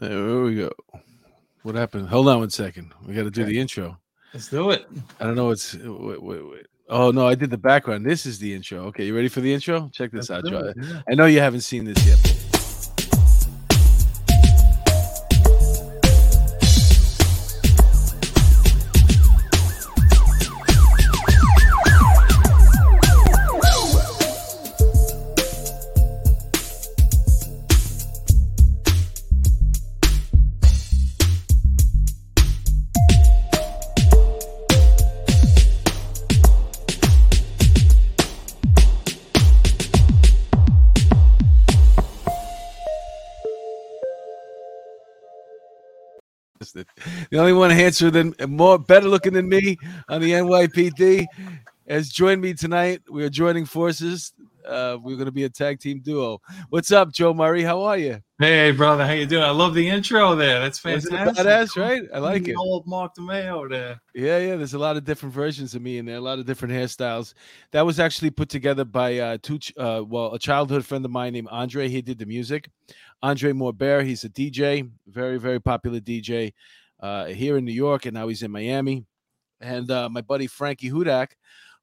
There we go. What happened? Hold on one second. We got to do Okay. the intro. Let's do it. I don't know what's. Wait, wait, wait. Oh no, I did the background. This is the intro. Okay, you ready for the intro? Check this Let's out, Joe. I know you haven't seen this yet. The only one handsome than more better looking than me on the NYPD has joined me tonight. We are joining forces. Uh, we're going to be a tag team duo. What's up, Joe Murray? How are you? Hey, brother, how you doing? I love the intro there. That's fantastic. badass, right? I like The it. Old Mark DeMeo there. Yeah, yeah. There's a lot of different versions of me in there. A lot of different hairstyles. That was actually put together by uh, two, ch- uh, well, a childhood friend of mine named Andre. He did the music. Andre Morbert. He's a DJ, very, very popular DJ uh, here in New York, and now he's in Miami. And uh, my buddy Frankie Hudak,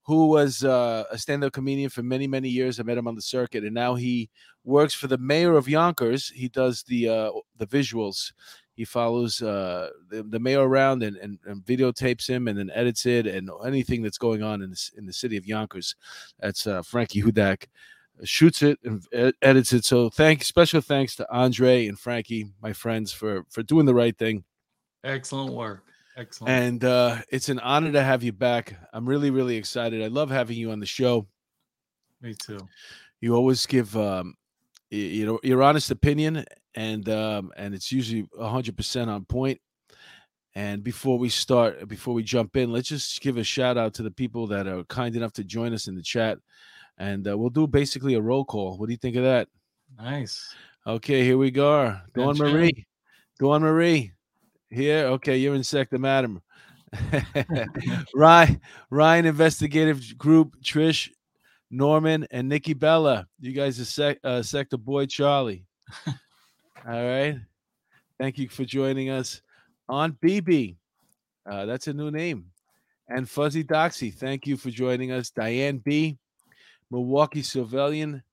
who was uh, a stand-up comedian for many, many years. I met him on the circuit, and now he works for the mayor of Yonkers. He does the uh, the visuals. He follows uh, the, the mayor around and, and, and videotapes him and then edits it and anything that's going on in this in the city of Yonkers. That's uh, Frankie Hudak shoots it and ed- edits it. So thank special thanks to Andre and Frankie, my friends, for for doing the right thing. Excellent work. Excellent. And uh, it's an honor to have you back. I'm really really excited. I love having you on the show. Me too. You always give um, you know your honest opinion and um, and it's usually 100% on point. And before we start, before we jump in, let's just give a shout out to the people that are kind enough to join us in the chat. And uh, we'll do basically a roll call. What do you think of that? Nice. Okay, here we go. Dawn. Marie. Dawn Marie. Here. Okay, you're in Sector Madam. Ryan, Ryan Investigative Group, Trish, Norman, and Nikki Bella. You guys are sec- uh, Sector Boy Charlie. All right. Thank you for joining us on BB. Uh, that's a new name. And Fuzzy Doxy, thank you for joining us. Diane B, Milwaukee Civilian,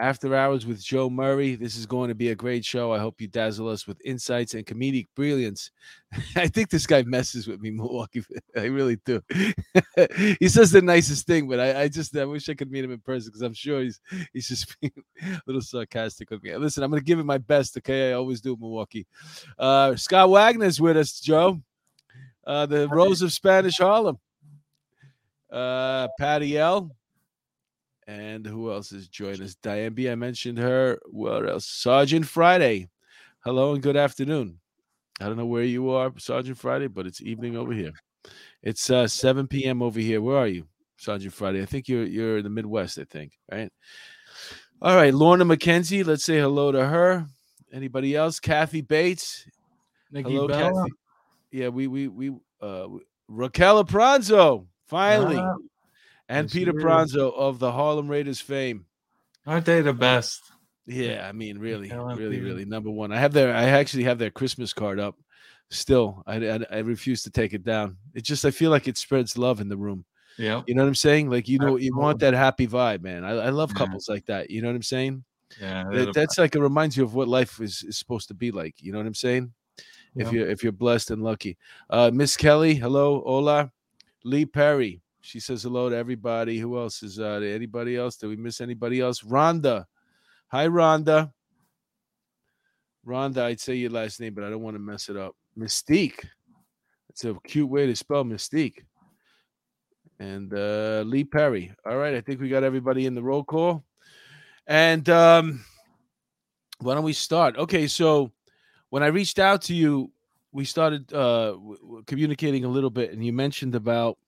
After Hours with Joe Murray. This is going to be a great show. I hope you dazzle us with insights and comedic brilliance. I think this guy messes with me, Milwaukee. I really do. he says the nicest thing, but I, I just I wish I could meet him in person because I'm sure he's he's just being a little sarcastic with me. Listen, I'm going to give him my best. Okay, I always do, Milwaukee. Uh, Scott Wagner's with us, Joe. Uh, the Rose of Spanish Harlem. Uh, Patty L. And who else is joining us? Diane B. I mentioned her. What else? Sergeant Friday. Hello and good afternoon. I don't know where you are, Sergeant Friday, but it's evening over here. It's uh, 7 p.m. over here. Where are you, Sergeant Friday? I think you're you're in the Midwest, I think, right? All right, Lorna McKenzie. Let's say hello to her. Anybody else? Kathy Bates. Nikki hello, Bella. Kathy. Yeah, we we we uh Raquel Pranzo, finally. And Peter. Pranzo of the Harlem Raiders fame. aren't they the best? Yeah, I mean, really, really, really number one. I have their, I actually have their Christmas card up. Still, I, I, I refuse to take it down. It just, I feel like it spreads love in the room. Yeah, You know what I'm saying? Like, you know, you want that happy vibe, man. I, I love Yeah. couples like that. You know what I'm saying? Yeah. That, that's like it reminds you of what life is, is supposed to be like. You know what I'm saying? If you're if you're blessed and lucky. Uh, Miss Kelly, hello, hola. Lee Perry, she says hello to everybody. Who else is uh anybody else? Did we miss anybody else? Rhonda. Hi, Rhonda. Rhonda, I'd say your last name, but I don't want to mess it up. Mystique. That's a cute way to spell Mystique. And uh Lee Perry. All right, I think we got everybody in the roll call. And um why don't we start? Okay, so when I reached out to you, we started uh, w- communicating a little bit, and you mentioned about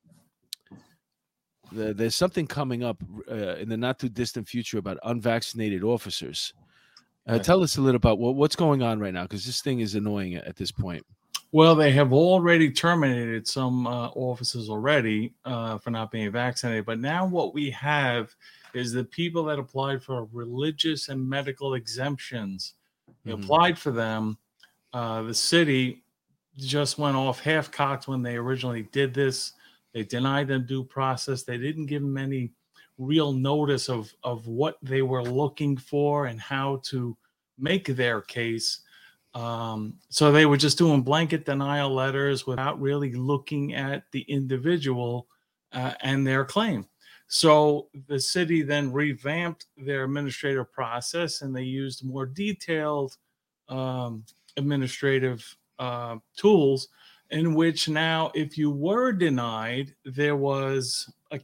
there's something coming up uh, in the not too distant future about unvaccinated officers. Uh, Right. Tell us a little about what, what's going on right now, because this thing is annoying at, at this point. Well, they have already terminated some uh, officers already uh, for not being vaccinated. But now what we have is the people that applied for religious and medical exemptions. They Mhm. applied for them, uh, the city just went off half cocked when they originally did this. They denied them due process. They didn't give them any real notice of of what they were looking for and how to make their case. Um, so they were just doing blanket denial letters without really looking at the individual uh, and their claim. So the city then revamped their administrative process and they used more detailed um, administrative uh, tools in which now, if you were denied, there was a,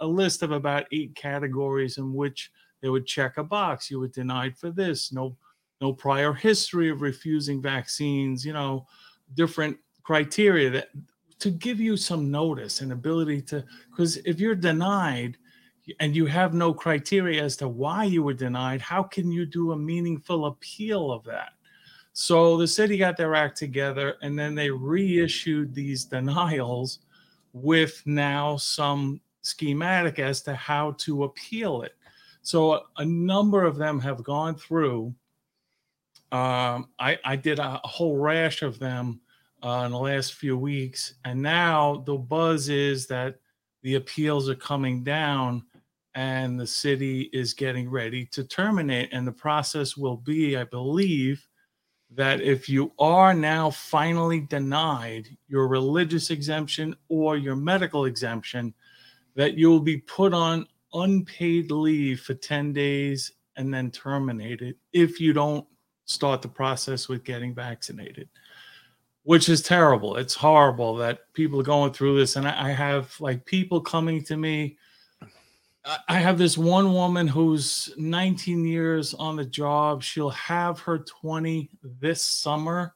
a, list of about eight categories in which they would check a box. You were denied for this, no, no prior history of refusing vaccines, you know, different criteria that to give you some notice and ability to because if you're denied and you have no criteria as to why you were denied, how can you do a meaningful appeal of that? So the city got their act together and then they reissued these denials with now some schematic as to how to appeal it. So a number of them have gone through. Um, I, I, did a whole rash of them uh, in the last few weeks, and now the buzz is that the appeals are coming down, and the city is getting ready to terminate. And the process will be, I believe, that if you are now finally denied your religious exemption or your medical exemption, that you will be put on unpaid leave for 10 days and then terminated if you don't start the process with getting vaccinated, which is terrible. It's horrible that people are going through this. And I have like people coming to me I have this one woman who's 19 years on the job. She'll have her 20 this summer,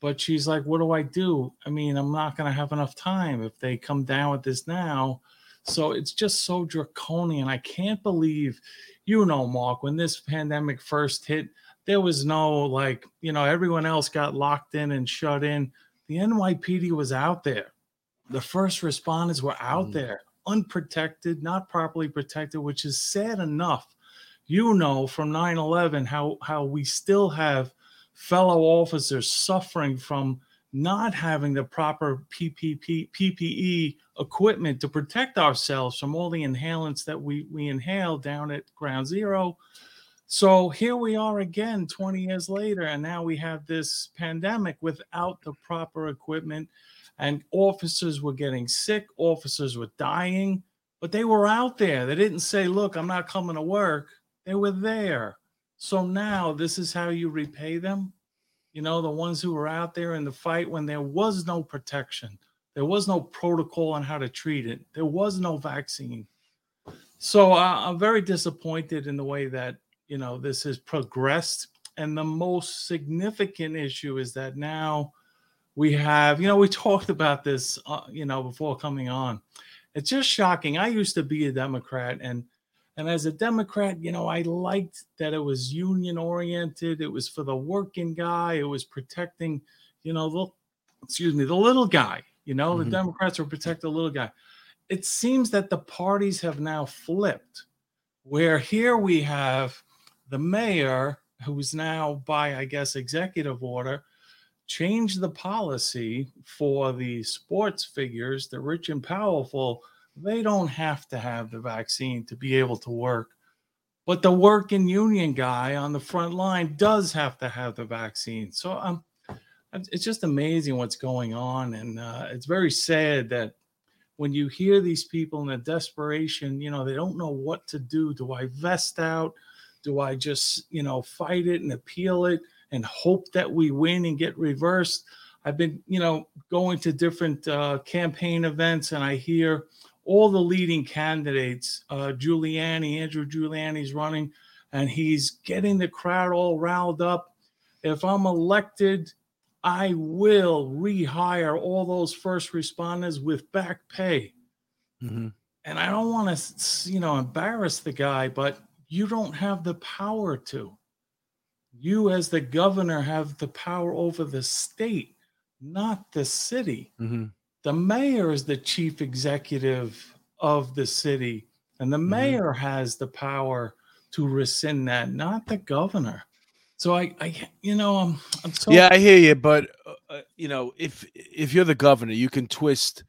but she's like, What do I do? I mean, I'm not going to have enough time if they come down with this now. So it's just so draconian. I can't believe, you know, Mark, when this pandemic first hit, there was no like, you know, everyone else got locked in and shut in. The NYPD was out there. The first responders were out mm. there unprotected, not properly protected, which is sad enough. You know from 9 11 how, how we still have fellow officers suffering from not having the proper PPP, PPE equipment to protect ourselves from all the inhalants that we, we inhale down at ground zero. So here we are again 20 years later, and now we have this pandemic without the proper equipment and officers were getting sick, officers were dying, but they were out there. They didn't say, Look, I'm not coming to work. They were there. So now this is how you repay them. You know, the ones who were out there in the fight when there was no protection, there was no protocol on how to treat it, there was no vaccine. So uh, I'm very disappointed in the way that, you know, this has progressed. And the most significant issue is that now we have, you know, we talked about this, uh, you know, before coming on. It's just shocking. I used to be a Democrat, and and as a Democrat, you know, I liked that it was union oriented. It was for the working guy. It was protecting, you know, the excuse me, the little guy. You know, mm-hmm. the Democrats were protect the little guy. It seems that the parties have now flipped, where here we have the mayor, who's now by, I guess, executive order, change the policy for the sports figures, the rich and powerful. They don't have to have the vaccine to be able to work. But the working union guy on the front line does have to have the vaccine. So um, it's just amazing what's going on. And uh, it's very sad that when you hear these people in a desperation, you know, they don't know what to do. Do I vest out? Do I just, you know, fight it and appeal it? And hope that we win and get reversed. I've been, you know, going to different uh, campaign events and I hear all the leading candidates. Uh, Giuliani, Andrew Giuliani's running, and he's getting the crowd all riled up. If I'm elected, I will rehire all those first responders with back pay. Mm-hmm. And I don't want to, you know, embarrass the guy, but you don't have the power to you as the governor have the power over the state not the city mm-hmm. the mayor is the chief executive of the city and the mm-hmm. mayor has the power to rescind that not the governor So I, I, you know, I'm, I'm so yeah, I hear you, but uh, uh, you know, if if you're the governor, you can twist,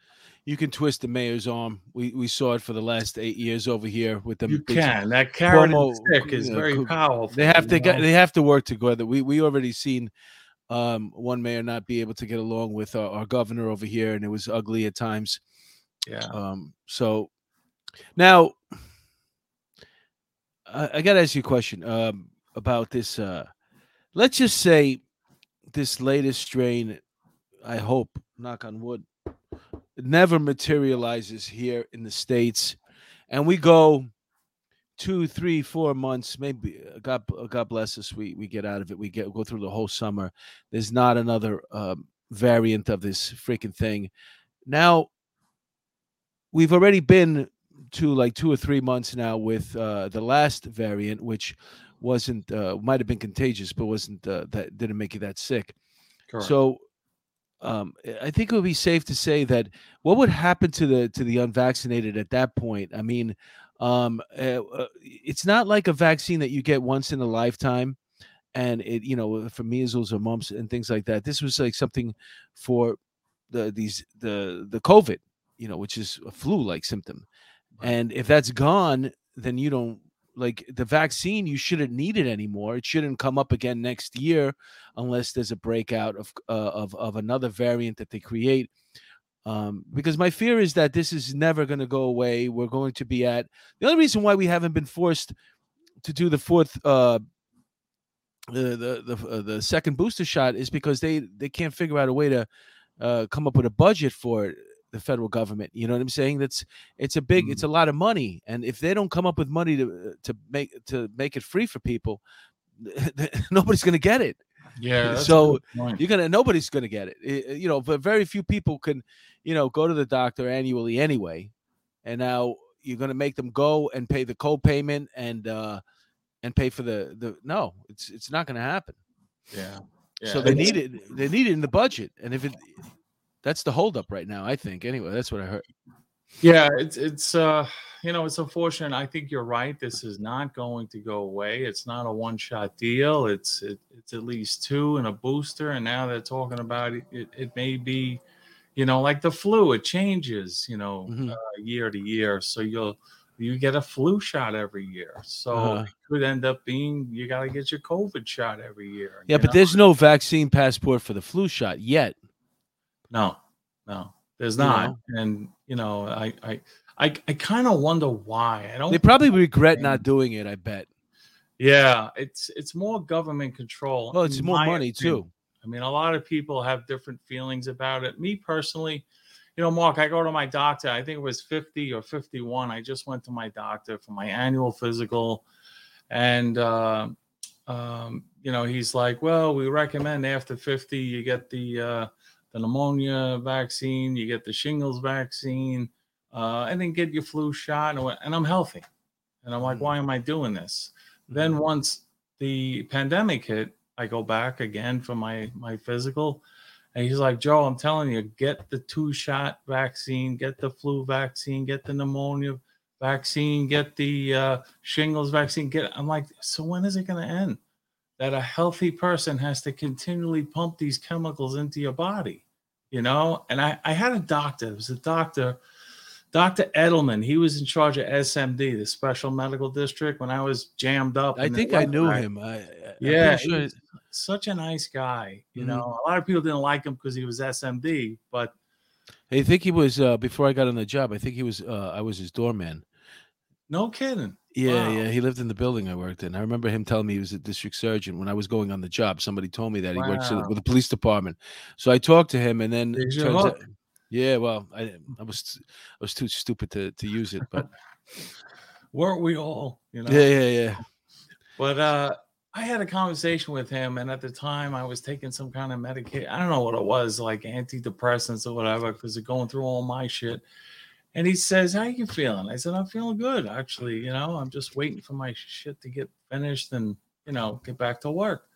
you can twist the mayor's arm. We we saw it for the last eight years over here with them. you can. That carrot Cuomo, and stick is you know, very powerful. They have to get, they have to work together. We we already seen um, one mayor not be able to get along with our, our governor over here, and it was ugly at times. Yeah. Um, so now I, I got to ask you a question um, about this. Uh, let's just say this latest strain. I hope, knock on wood, never materializes here in the states, and we go two, three, four months, maybe. uh, God, uh, God bless us. We we get out of it. We get go through the whole summer. There's not another um, variant of this freaking thing. Now, we've already been to like two or three months now with uh, the last variant, which wasn't uh, might have been contagious, but wasn't uh, that didn't make you that sick. Correct. So um, I think it would be safe to say that what would happen to the to the unvaccinated at that point? I mean, um, uh, uh, it's not like a vaccine that you get once in a lifetime, and it you know for measles or mumps and things like that. This was like something for the these the the COVID, you know, which is a flu-like symptom, Right. and if that's gone, then you don't like the vaccine you shouldn't need it anymore. It shouldn't come up again next year unless there's a breakout of uh, of of another variant that they create. Um, because my fear is that this is never going to go away. We're going to be at the only reason why we haven't been forced to do the fourth uh the the the, uh, the second booster shot is because they they can't figure out a way to uh, come up with a budget for it the federal government you know what i'm saying that's it's a big it's a lot of money and if they don't come up with money to to make to make it free for people nobody's going to get it yeah. so you're gonna nobody's gonna get it. I- I- you know but very few people can you know go to the doctor annually anyway and now you're gonna make them go and pay the co-payment and uh and pay for the the no it's it's not gonna happen yeah. so they need it they need it in the budget and if it that's the holdup right now i think anyway that's what i heard Yeah, it's it's uh you know it's unfortunate. I think you're right. This is not going to go away. It's not a one shot deal. It's it, it's at least two and a booster, and now they're talking about it. It, it may be, you know, like the flu. It changes, you know, Mhm. uh, year to year. So you'll you get a flu shot every year. So Uh-huh. it could end up being you got to get your COVID shot every year. yeah but know? there's no vaccine passport for the flu shot yet No, no, there's You not. know? And you know, I I I, I kind of wonder why. I don't. they probably regret not doing it i bet yeah, it's it's more government control. well it's more money opinion. too I mean, a lot of people have different feelings about it. Me personally, you know, Mark, I go to my doctor. I think it was 50 or 51. I just went to my doctor for my annual physical. And, uh, um, you know, he's like, well, we recommend after 50, you get the, uh, the pneumonia vaccine, you get the shingles vaccine, uh, and then get your flu shot. And, and I'm healthy. And I'm like, Mhm. why am I doing this? Then once the pandemic hit, I go back again for my my physical, and he's like, Joe, I'm telling you, get the two shot vaccine, get the flu vaccine, get the pneumonia vaccine, get the uh, shingles vaccine. Get. I'm like, so when is it going to end? That a healthy person has to continually pump these chemicals into your body, you know? And I I had a doctor. It was a doctor. Dr. Edelman, he was in charge of SMD, the Special Medical District, when I was jammed up. i think i knew him I, I- Yeah, sure such a nice guy. You Mhm. know, a lot of people didn't like him because he was SMD, but I think he was uh, before I got on the job. I think he was. Uh, I was his doorman. No kidding. Yeah, Wow. yeah. He lived in the building I worked in. I remember him telling me he was a district surgeon when I was going on the job. Somebody told me that he works with the police department. So I talked to him, and then out, yeah. Well, I I was I was too stupid to to use it, but Weren't we all? You know. yeah, yeah, yeah. But uh, I had a conversation with him, and at the time, I was taking some kind of medication. I don't know what it was, like antidepressants or whatever, because they're going through all my shit. And he says, "How you feeling?" I said, "I'm feeling good, actually. You know, I'm just waiting for my shit to get finished and you know get back to work."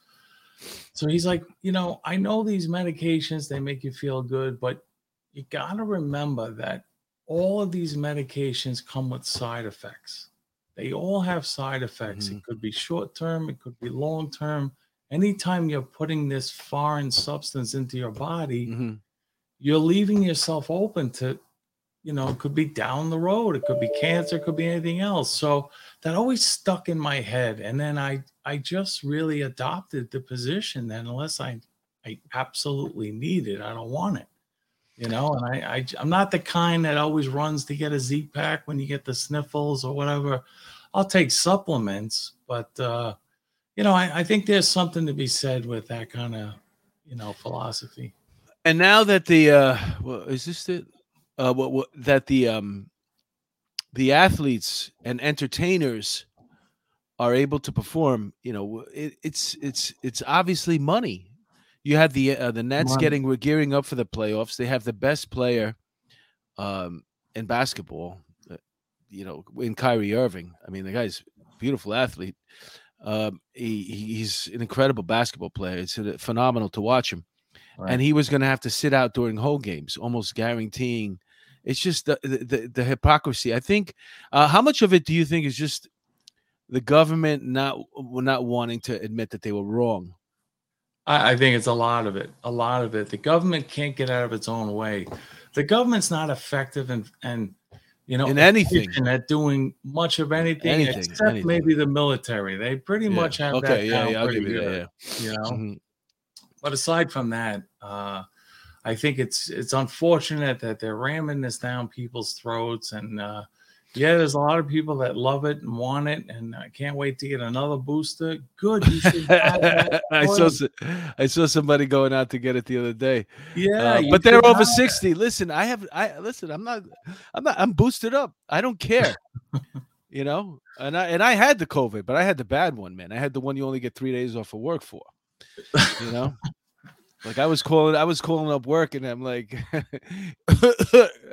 So he's like, "You know, I know these medications they make you feel good, but you got to remember that all of these medications come with side effects." They all have side effects. It could be short term, it could be long term, anytime you're putting this foreign substance into your body, Mhm. you're leaving yourself open to, you know, it could be down the road, it could be cancer, it could be anything else. So that always stuck in my head. And then I I just really adopted the position that unless I I absolutely need it, I don't want it. You know, and I, I I'm not the kind that always runs to get a Z pack when you get the sniffles or whatever. I'll take supplements, but uh, you know, I, I think there's something to be said with that kind of, you know, philosophy. And now that the uh, well, is this the uh, what, what that the um, the athletes and entertainers are able to perform, you know, it, it's it's it's obviously money. You have the uh, the Nets Money. getting we're gearing up for the playoffs. They have the best player um, in basketball, uh, you know, in Kyrie Irving. I mean, the guy's a beautiful athlete. Um, he, he- he's an incredible basketball player. It's uh, phenomenal to watch him. And he was going to have to sit out during whole games, almost guaranteeing. It's just the the, the, the hypocrisy. I think. Uh, how much of it do you think is just the government not not wanting to admit that they were wrong? I, I think it's a lot of it. A lot of it. The government can't get out of its own way. The government's not effective and and you know In anything. at doing much of anything, Anything, except anything. maybe the military. They pretty Yeah. much have that okay. Yeah, yeah, I'll give you that. Yeah. You know, Mhm. But aside from that, uh, I think it's it's unfortunate that they're ramming this down people's throats. And uh, yeah, there's a lot of people that love it and want it, and I can't wait to get another booster. Good, you should have. I saw I saw somebody going out to get it the other day. yeah, Uh, but they're over 60. Listen, I have I listen, I'm not I'm not I'm boosted up. I don't care. you know? And I and I had the COVID, but I had the bad one, man. I had the one you only get 3 days off of work for. You know? like I was calling I was calling up work and I'm like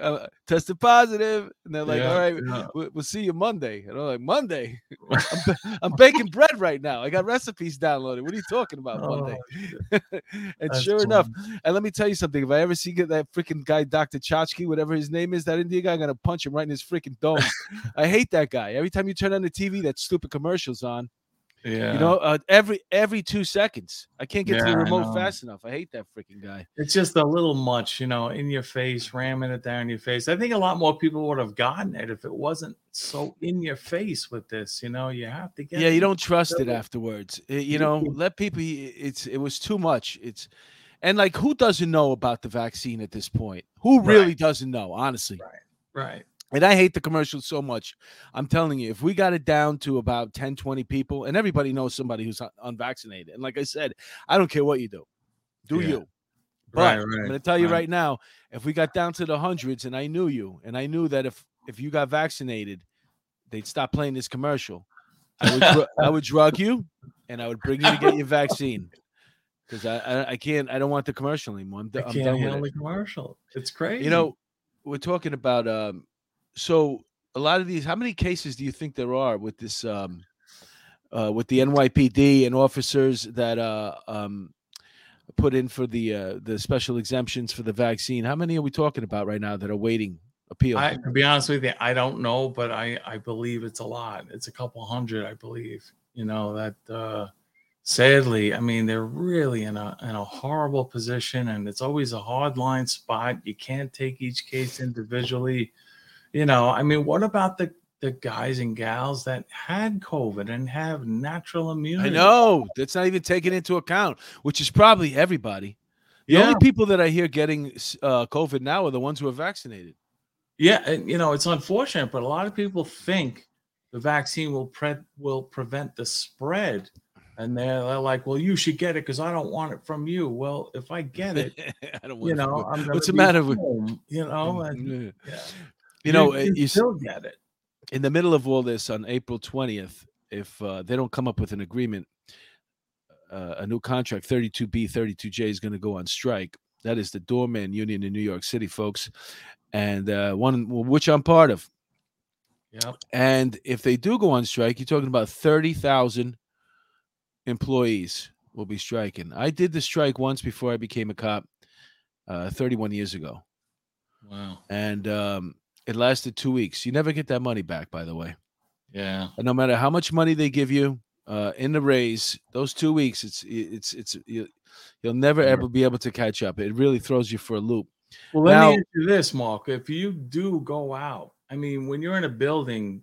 uh, tested positive and they're like, Yeah, "All right, yeah. we'll, we'll see you Monday." And I'm like, "Monday? I'm, I'm baking bread right now. I got recipes downloaded. What are you talking about Monday?" Oh, and That's sure enough, and let me tell you something. If I ever see that freaking guy, Dr. Chachki, whatever his name is, that Indian guy, I'm gonna punch him right in his freaking dome. I hate that guy. Every time you turn on the TV, that stupid commercials on. Yeah. You know, uh, every every two seconds. I can't get to the remote fast enough. I hate that freaking guy. it's just a little much, you know, in your face, ramming it down your face. I think a lot more people would have gotten it if it wasn't so in your face with this. You know, you have to get Yeah, you don't trust it double- afterwards. Uh, You You- know, let people. It's it was too much. It's and like who doesn't know about the vaccine at this point? Who Right. really doesn't know? Honestly. right. And I hate the commercials so much. I'm telling you, if we got it down to about 10, 20 people, and everybody knows somebody who's unvaccinated, and like I said, I don't care what you do, do Yeah. you? But Right, I'm going to tell you right. right now, if we got down to the hundreds, and I knew you, and I knew that if if you got vaccinated, they'd stop playing this commercial. I would dru- I would drug you, and I would bring you to get your vaccine. Because I, I I can't I don't want the commercial anymore. I'm, d- I can't done with it. the commercial. It's crazy. You know, we're talking about um so a lot of these how many cases do you think there are with this um uh with the NYPD and officers that uh um put in for the uh the special exemptions for the vaccine? How many are we talking about right now that are waiting appeal? I, to be honest with you, I don't know, but I I believe it's a lot. It's a couple hundred, I believe. You know that. uh Sadly, I mean they're really in a in a horrible position, and it's always a hard line spot. You can't take each case individually. You know, I mean, what about the the guys and gals that had COVID and have natural immunity? I know that's not even taken into account, which is probably everybody. The Yeah. only people that I hear getting uh, COVID now are the ones who are vaccinated. Yeah, and you know it's unfortunate, but a lot of people think the vaccine will pre- will prevent the spread, and they're, they're like, "Well, you should get it because I don't want it from you." Well, if I get it, I don't want you know, I'm What's the matter with you know? And, Yeah. Yeah. you know? you, s- still get it. in the middle of all this on April 20th, if uh, they don't come up with an agreement, uh, a new contract, 32B, 32J is going to go on strike. That is the doorman union in New York City, folks, and uh, one which I'm part of. Yep. And if they do go on strike, you're talking about 30,000 employees will be striking. I did the strike once before I became a cop, uh, 31 years ago, Wow. and um, it lasted two weeks. You never get that money back, by the way. Yeah. And no matter how much money they give you, uh, in the raise, those two weeks, it's it's it's you, will never ever be able to catch up. It really throws you for a loop. Well, let now, me ask you this, Mark. If you do go out, I mean, when you're in a building,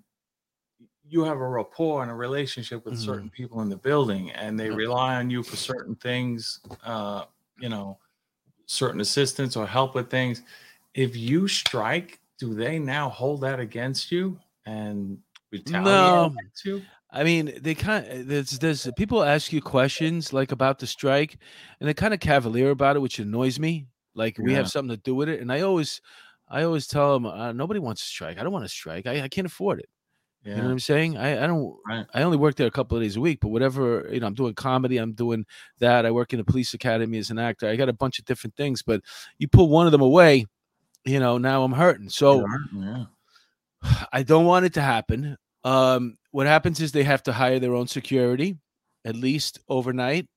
you have a rapport and a relationship with mm-hmm. certain people in the building, and they rely on you for certain things. Uh, you know, certain assistance or help with things. If you strike, do they now hold that against you and retaliate no. you? I mean, they kind of there's there's people ask you questions like about the strike, and they're kind of cavalier about it, which annoys me. Like we have something to do with it, and I always, I always tell them, uh, nobody wants to strike. I don't want to strike. I, I can't afford it. Yeah. You know what I'm saying? I, I don't. Right. I only work there a couple of days a week, but whatever. You know, I'm doing comedy. I'm doing that. I work in the police academy as an actor. I got a bunch of different things, but you pull one of them away, you know, now I'm hurting. So yeah. I don't want it to happen. Um, what happens is they have to hire their own security, at least overnight.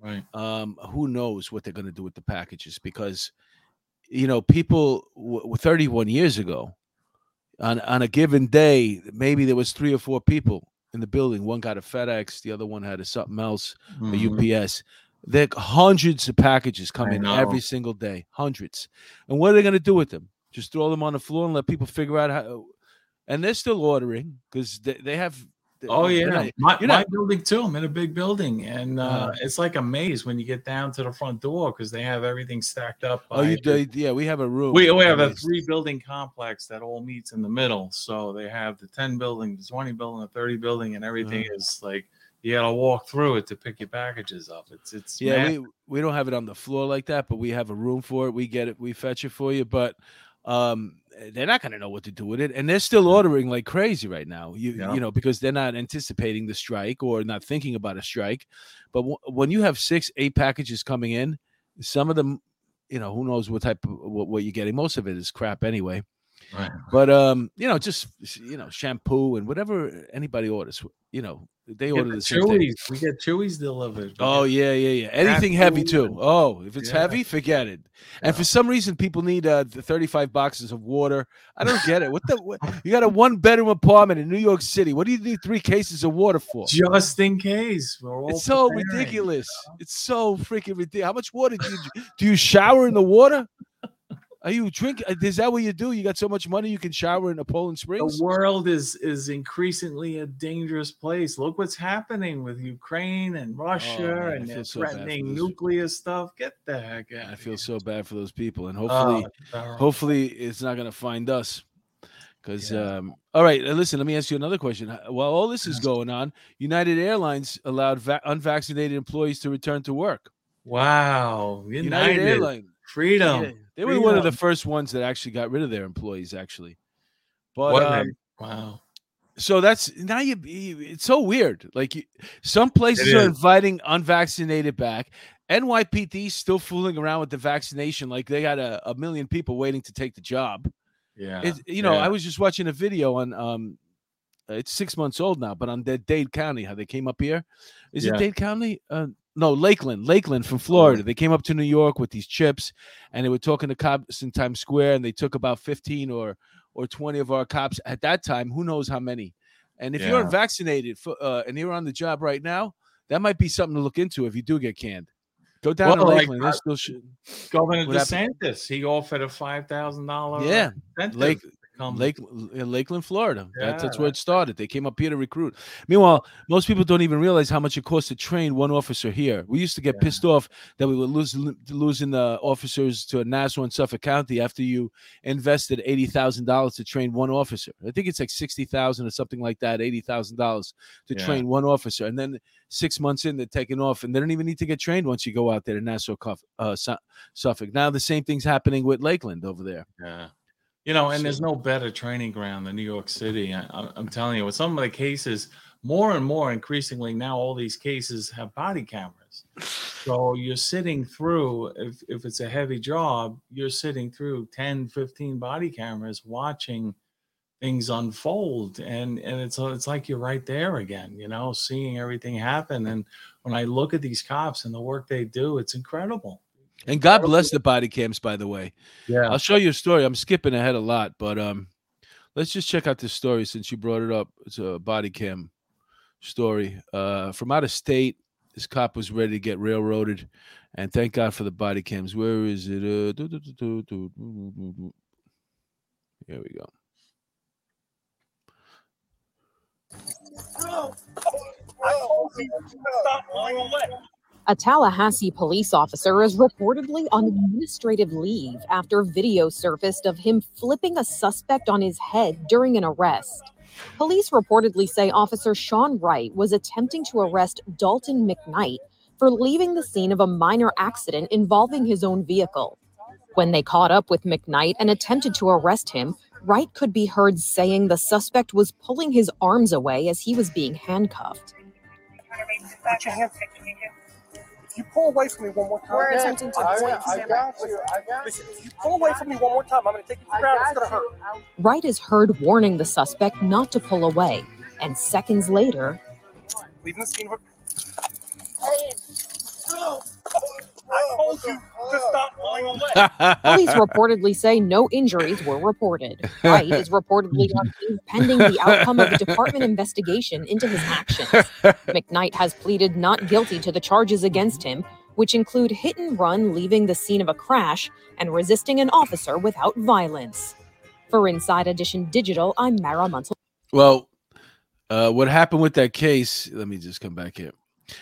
Right. Um, who knows what they're going to do with the packages because, you know, people w- 31 years ago, on on a given day, maybe there was three or four people in the building. One got a FedEx, the other one had a something else, mm-hmm. a UPS. There hundreds of packages come in every single day, hundreds. And what are they going to do with them? Just throw them on the floor and let people figure out how. And they're still ordering because they, they have Oh yeah, not, my, my not, building too. I'm in a big building, and uh, uh, it's like a maze when you get down to the front door because they have everything stacked up. Oh, you do? Yeah, we have a room. We, we have a three building complex that all meets in the middle. So they have the ten building, the twenty building, the thirty building, and everything uh-huh. is like you got to walk through it to pick your packages up. It's it's yeah. We, we don't have it on the floor like that, but we have a room for it. We get it. We fetch it for you, but um they're not going to know what to do with it and they're still ordering like crazy right now you yeah. you know because they're not anticipating the strike or not thinking about a strike but w- when you have six eight packages coming in some of them you know who knows what type of what, what you're getting most of it is crap anyway right. but um you know just you know shampoo and whatever anybody orders you know they order the, the Chewies. We get Chewies delivered. We oh yeah, yeah, yeah. Anything heavy too. Oh, if it's yeah. heavy, forget it. And yeah. for some reason, people need uh, the thirty-five boxes of water. I don't get it. What the? What, you got a one-bedroom apartment in New York City. What do you need three cases of water for? Just in case. it's so preparing, ridiculous. You know? It's so freaking ridiculous. How much water do you do? You shower in the water? Are you drink? Uh, is that what you do? You got so much money you can shower in a Poland Springs? The world is is increasingly a dangerous place. Look what's happening with Ukraine and Russia, oh, and so threatening nuclear stuff. Get the heck out! I feel so bad for those people, and hopefully, oh, hopefully, it's not going to find us. Because, yeah. um, all right, listen, let me ask you another question. While all this is going on, United Airlines allowed va- unvaccinated employees to return to work. Wow, United, United Airlines freedom. Yeah, they were one of the first ones that actually got rid of their employees, actually. But um, wow. So that's now you. It's so weird. Like you, some places are inviting unvaccinated back. NYPD still fooling around with the vaccination, like they got a, a million people waiting to take the job. Yeah, it, you know, yeah. I was just watching a video on um, it's six months old now, but on the Dade County, how they came up here. Is yeah. it Dade County? Uh, no, Lakeland, Lakeland from Florida. They came up to New York with these chips, and they were talking to cops in Times Square, and they took about fifteen or or twenty of our cops at that time. Who knows how many? And if yeah. you're unvaccinated for, uh, and you're on the job right now, that might be something to look into if you do get canned. Go down well, to Lakeland. Like, still should. Governor DeSantis, he offered a five thousand dollar yeah Lake come Lake Lakeland, Florida. Yeah, that's, that's where it started. They came up here to recruit. Meanwhile, most people don't even realize how much it costs to train one officer here. We used to get yeah. pissed off that we were losing losing the officers to Nassau and Suffolk County after you invested eighty thousand dollars to train one officer. I think it's like sixty thousand or something like that, eighty thousand dollars to yeah. train one officer, and then six months in they're taking off, and they don't even need to get trained once you go out there to Nassau, uh, Suffolk. Now the same thing's happening with Lakeland over there. Yeah. You know, and there's no better training ground than New York City. I, am telling you, with some of the cases, more and more increasingly now, all these cases have body cameras. So you're sitting through, if, if it's a heavy job, you're sitting through 10, 15 body cameras watching things unfold. And, and it's, it's like you're right there again, you know, seeing everything happen. And when I look at these cops and the work they do, it's incredible. And God bless the body cams, by the way. Yeah. I'll show you a story. I'm skipping ahead a lot, but um, let's just check out this story since you brought it up. It's a body cam story. Uh, from out of state, this cop was ready to get railroaded, and thank God for the body cams. Where is it? Uh, Here we go. Oh, oh, oh, stop. A Tallahassee police officer is reportedly on administrative leave after video surfaced of him flipping a suspect on his head during an arrest. Police reportedly say Officer Sean Wright was attempting to arrest Dalton McKnight for leaving the scene of a minor accident involving his own vehicle. When they caught up with McKnight and attempted to arrest him, Wright could be heard saying the suspect was pulling his arms away as he was being handcuffed. Put your hands If you pull away from me one more time, We're attempting to I, avoid I Sam. got you. I got Listen, if you pull away from me one more time, I'm going to take you to the ground. It's going to hurt. Wright is heard warning the suspect not to pull away, and seconds later, Leaving the scene. I told you to stop pulling away. police reportedly say no injuries were reported. Wright is reportedly on leave pending the outcome of a department investigation into his actions. McKnight has pleaded not guilty to the charges against him, which include hit and run leaving the scene of a crash and resisting an officer without violence. For Inside Edition Digital, I'm Mara Muntel. Well, uh, what happened with that case? Let me just come back here.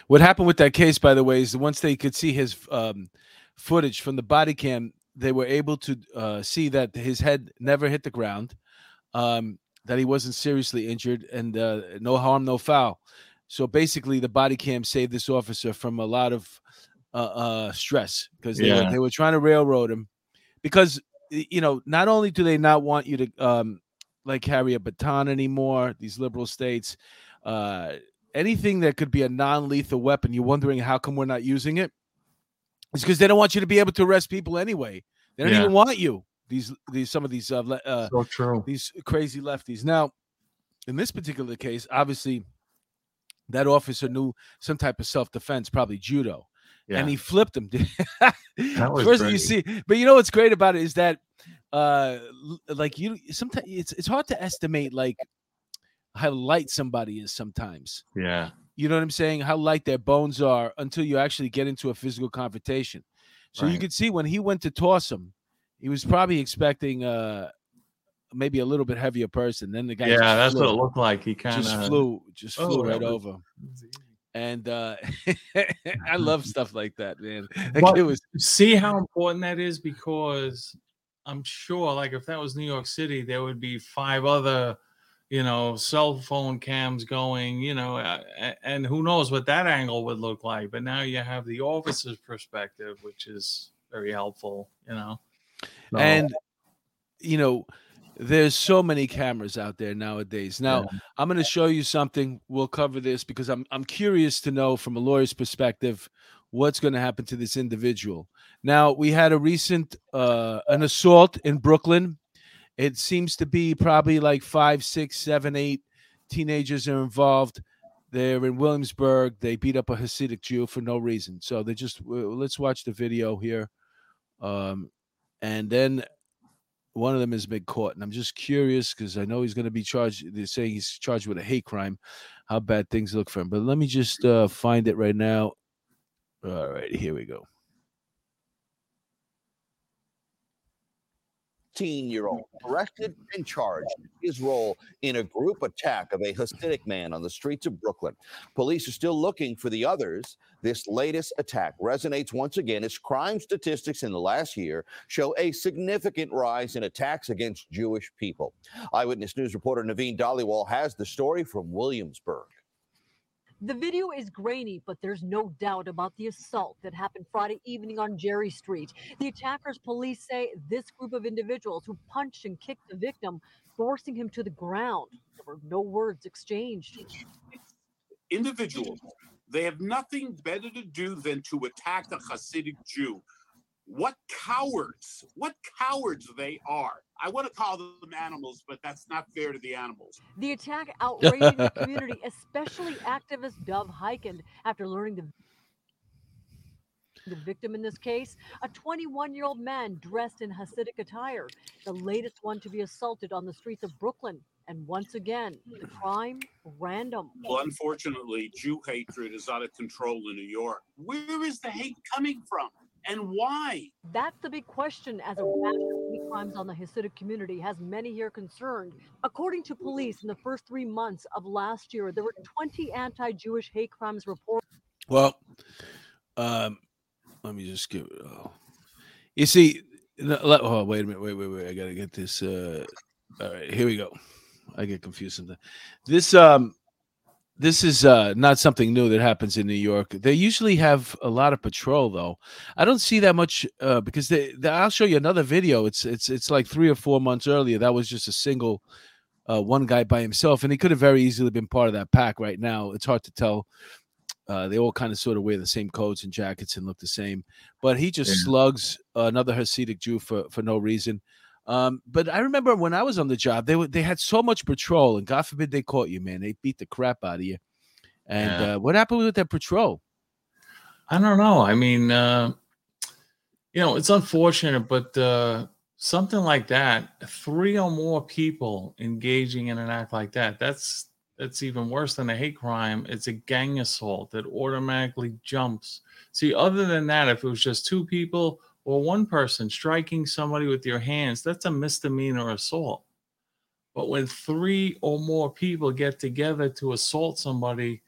What happened with that case, by the way, is once they could see his um, footage from the body cam, they were able to uh, see that his head never hit the ground, um, that he wasn't seriously injured, and uh, no harm, no foul. So basically, the body cam saved this officer from a lot of uh, uh, stress because they, were, Yeah. they were trying to railroad him. Because you know, not only do they not want you to um, like carry a baton anymore, these liberal states, uh, anything that could be a non-lethal weapon, you're wondering how come we're not using it. It's because they don't want you to be able to arrest people anyway. They don't Yeah. even want you. These these some of these uh, uh, So true. these crazy lefties. Now, in this particular case, obviously, that officer knew some type of self-defense, probably judo, Yeah. and he flipped him. That was First you see, but you know what's great about it is that, uh, like you, sometimes it's it's hard to estimate like how light somebody is sometimes. yeah. You know what I'm saying? How light their bones are until you actually get into a physical confrontation. So you Right. could see when he went to toss him, he was probably expecting uh maybe a little bit heavier person. Then the guy Yeah, just that's flew, what it looked like. He kind just of flew, just Oh, flew that right was- over. And uh I love stuff like that, man. Kid was see how important that is because I'm sure, like, if that was New York City, there would be five other, you know, cell phone cams going, you know, uh, and who knows what that angle would look like. But now you have the officer's perspective, which is very helpful, you know. So, and you know there's so many cameras out there nowadays now Yeah. i'm going to show you something we'll cover this because i'm i'm curious to know from a lawyer's perspective what's going to happen to this individual now we had a recent uh an assault in brooklyn it seems to be probably like five six seven eight teenagers are involved they're in williamsburg they beat up a hasidic jew for no reason so they just let's watch the video here um and then one of them has been caught, and I'm just curious because I know he's going to be charged. They're saying he's charged with a hate crime. How bad things look for him. But let me just uh, find it right now. All right, here we go. 15 year old arrested and charged his role in a group attack of a Hasidic man on the streets of Brooklyn. Police are still looking for the others. This latest attack resonates once again as crime statistics in the last year show a significant rise in attacks against Jewish people. Eyewitness News reporter Naveen Dhaliwal has the story from Williamsburg. The video is grainy, but there's no doubt about the assault that happened Friday evening on Gerry Street. The attackers, police say, this group of individuals who punched and kicked the victim, forcing him to the ground. There were no words exchanged. individuals. They have nothing better to do than to attack a Hasidic Jew. What cowards, what cowards they are. I want to call them animals, but that's not fair to the animals. The attack outraging the community, especially activist Dov Hikind, after learning the the victim in this case, a 21 year old man dressed in Hasidic attire, the latest one to be assaulted on the streets of Brooklyn. And once again, the crime random. Well, unfortunately, Jew hatred is out of control in New York. Where is the hate coming from and why? That's the big question as a hate crimes on the Hasidic community has many here concerned. According to police, in the first three months of last year, there were 20 anti Jewish hate crimes reported. Well, um, let me just give. Oh. You see, oh, wait a minute, wait, wait, wait. I gotta get this. Uh, all right, here we go. I get confused sometimes. This um, this is uh not something new that happens in New York. They usually have a lot of patrol, though. I don't see that much uh, because they, they. I'll show you another video. It's it's it's like three or four months earlier. That was just a single. Uh, one guy by himself, and he could have very easily been part of that pack. Right now, it's hard to tell uh, they all kind of sort of wear the same coats and jackets and look the same. But he just Yeah. slugs another Hasidic Jew for for no reason. Um, but I remember when I was on the job, they were they had so much patrol, and God forbid they caught you, man. They beat the crap out of you. And Yeah. uh, what happened with that patrol? I don't know. I mean, uh, you know, it's unfortunate, but uh, something like that, three or more people engaging in an act like that, that's that's even worse than a hate crime. It's a gang assault that automatically jumps. See, other than that, if it was just two people or one person striking somebody with your hands, that's a misdemeanor assault. But when three or more people get together to assault somebody,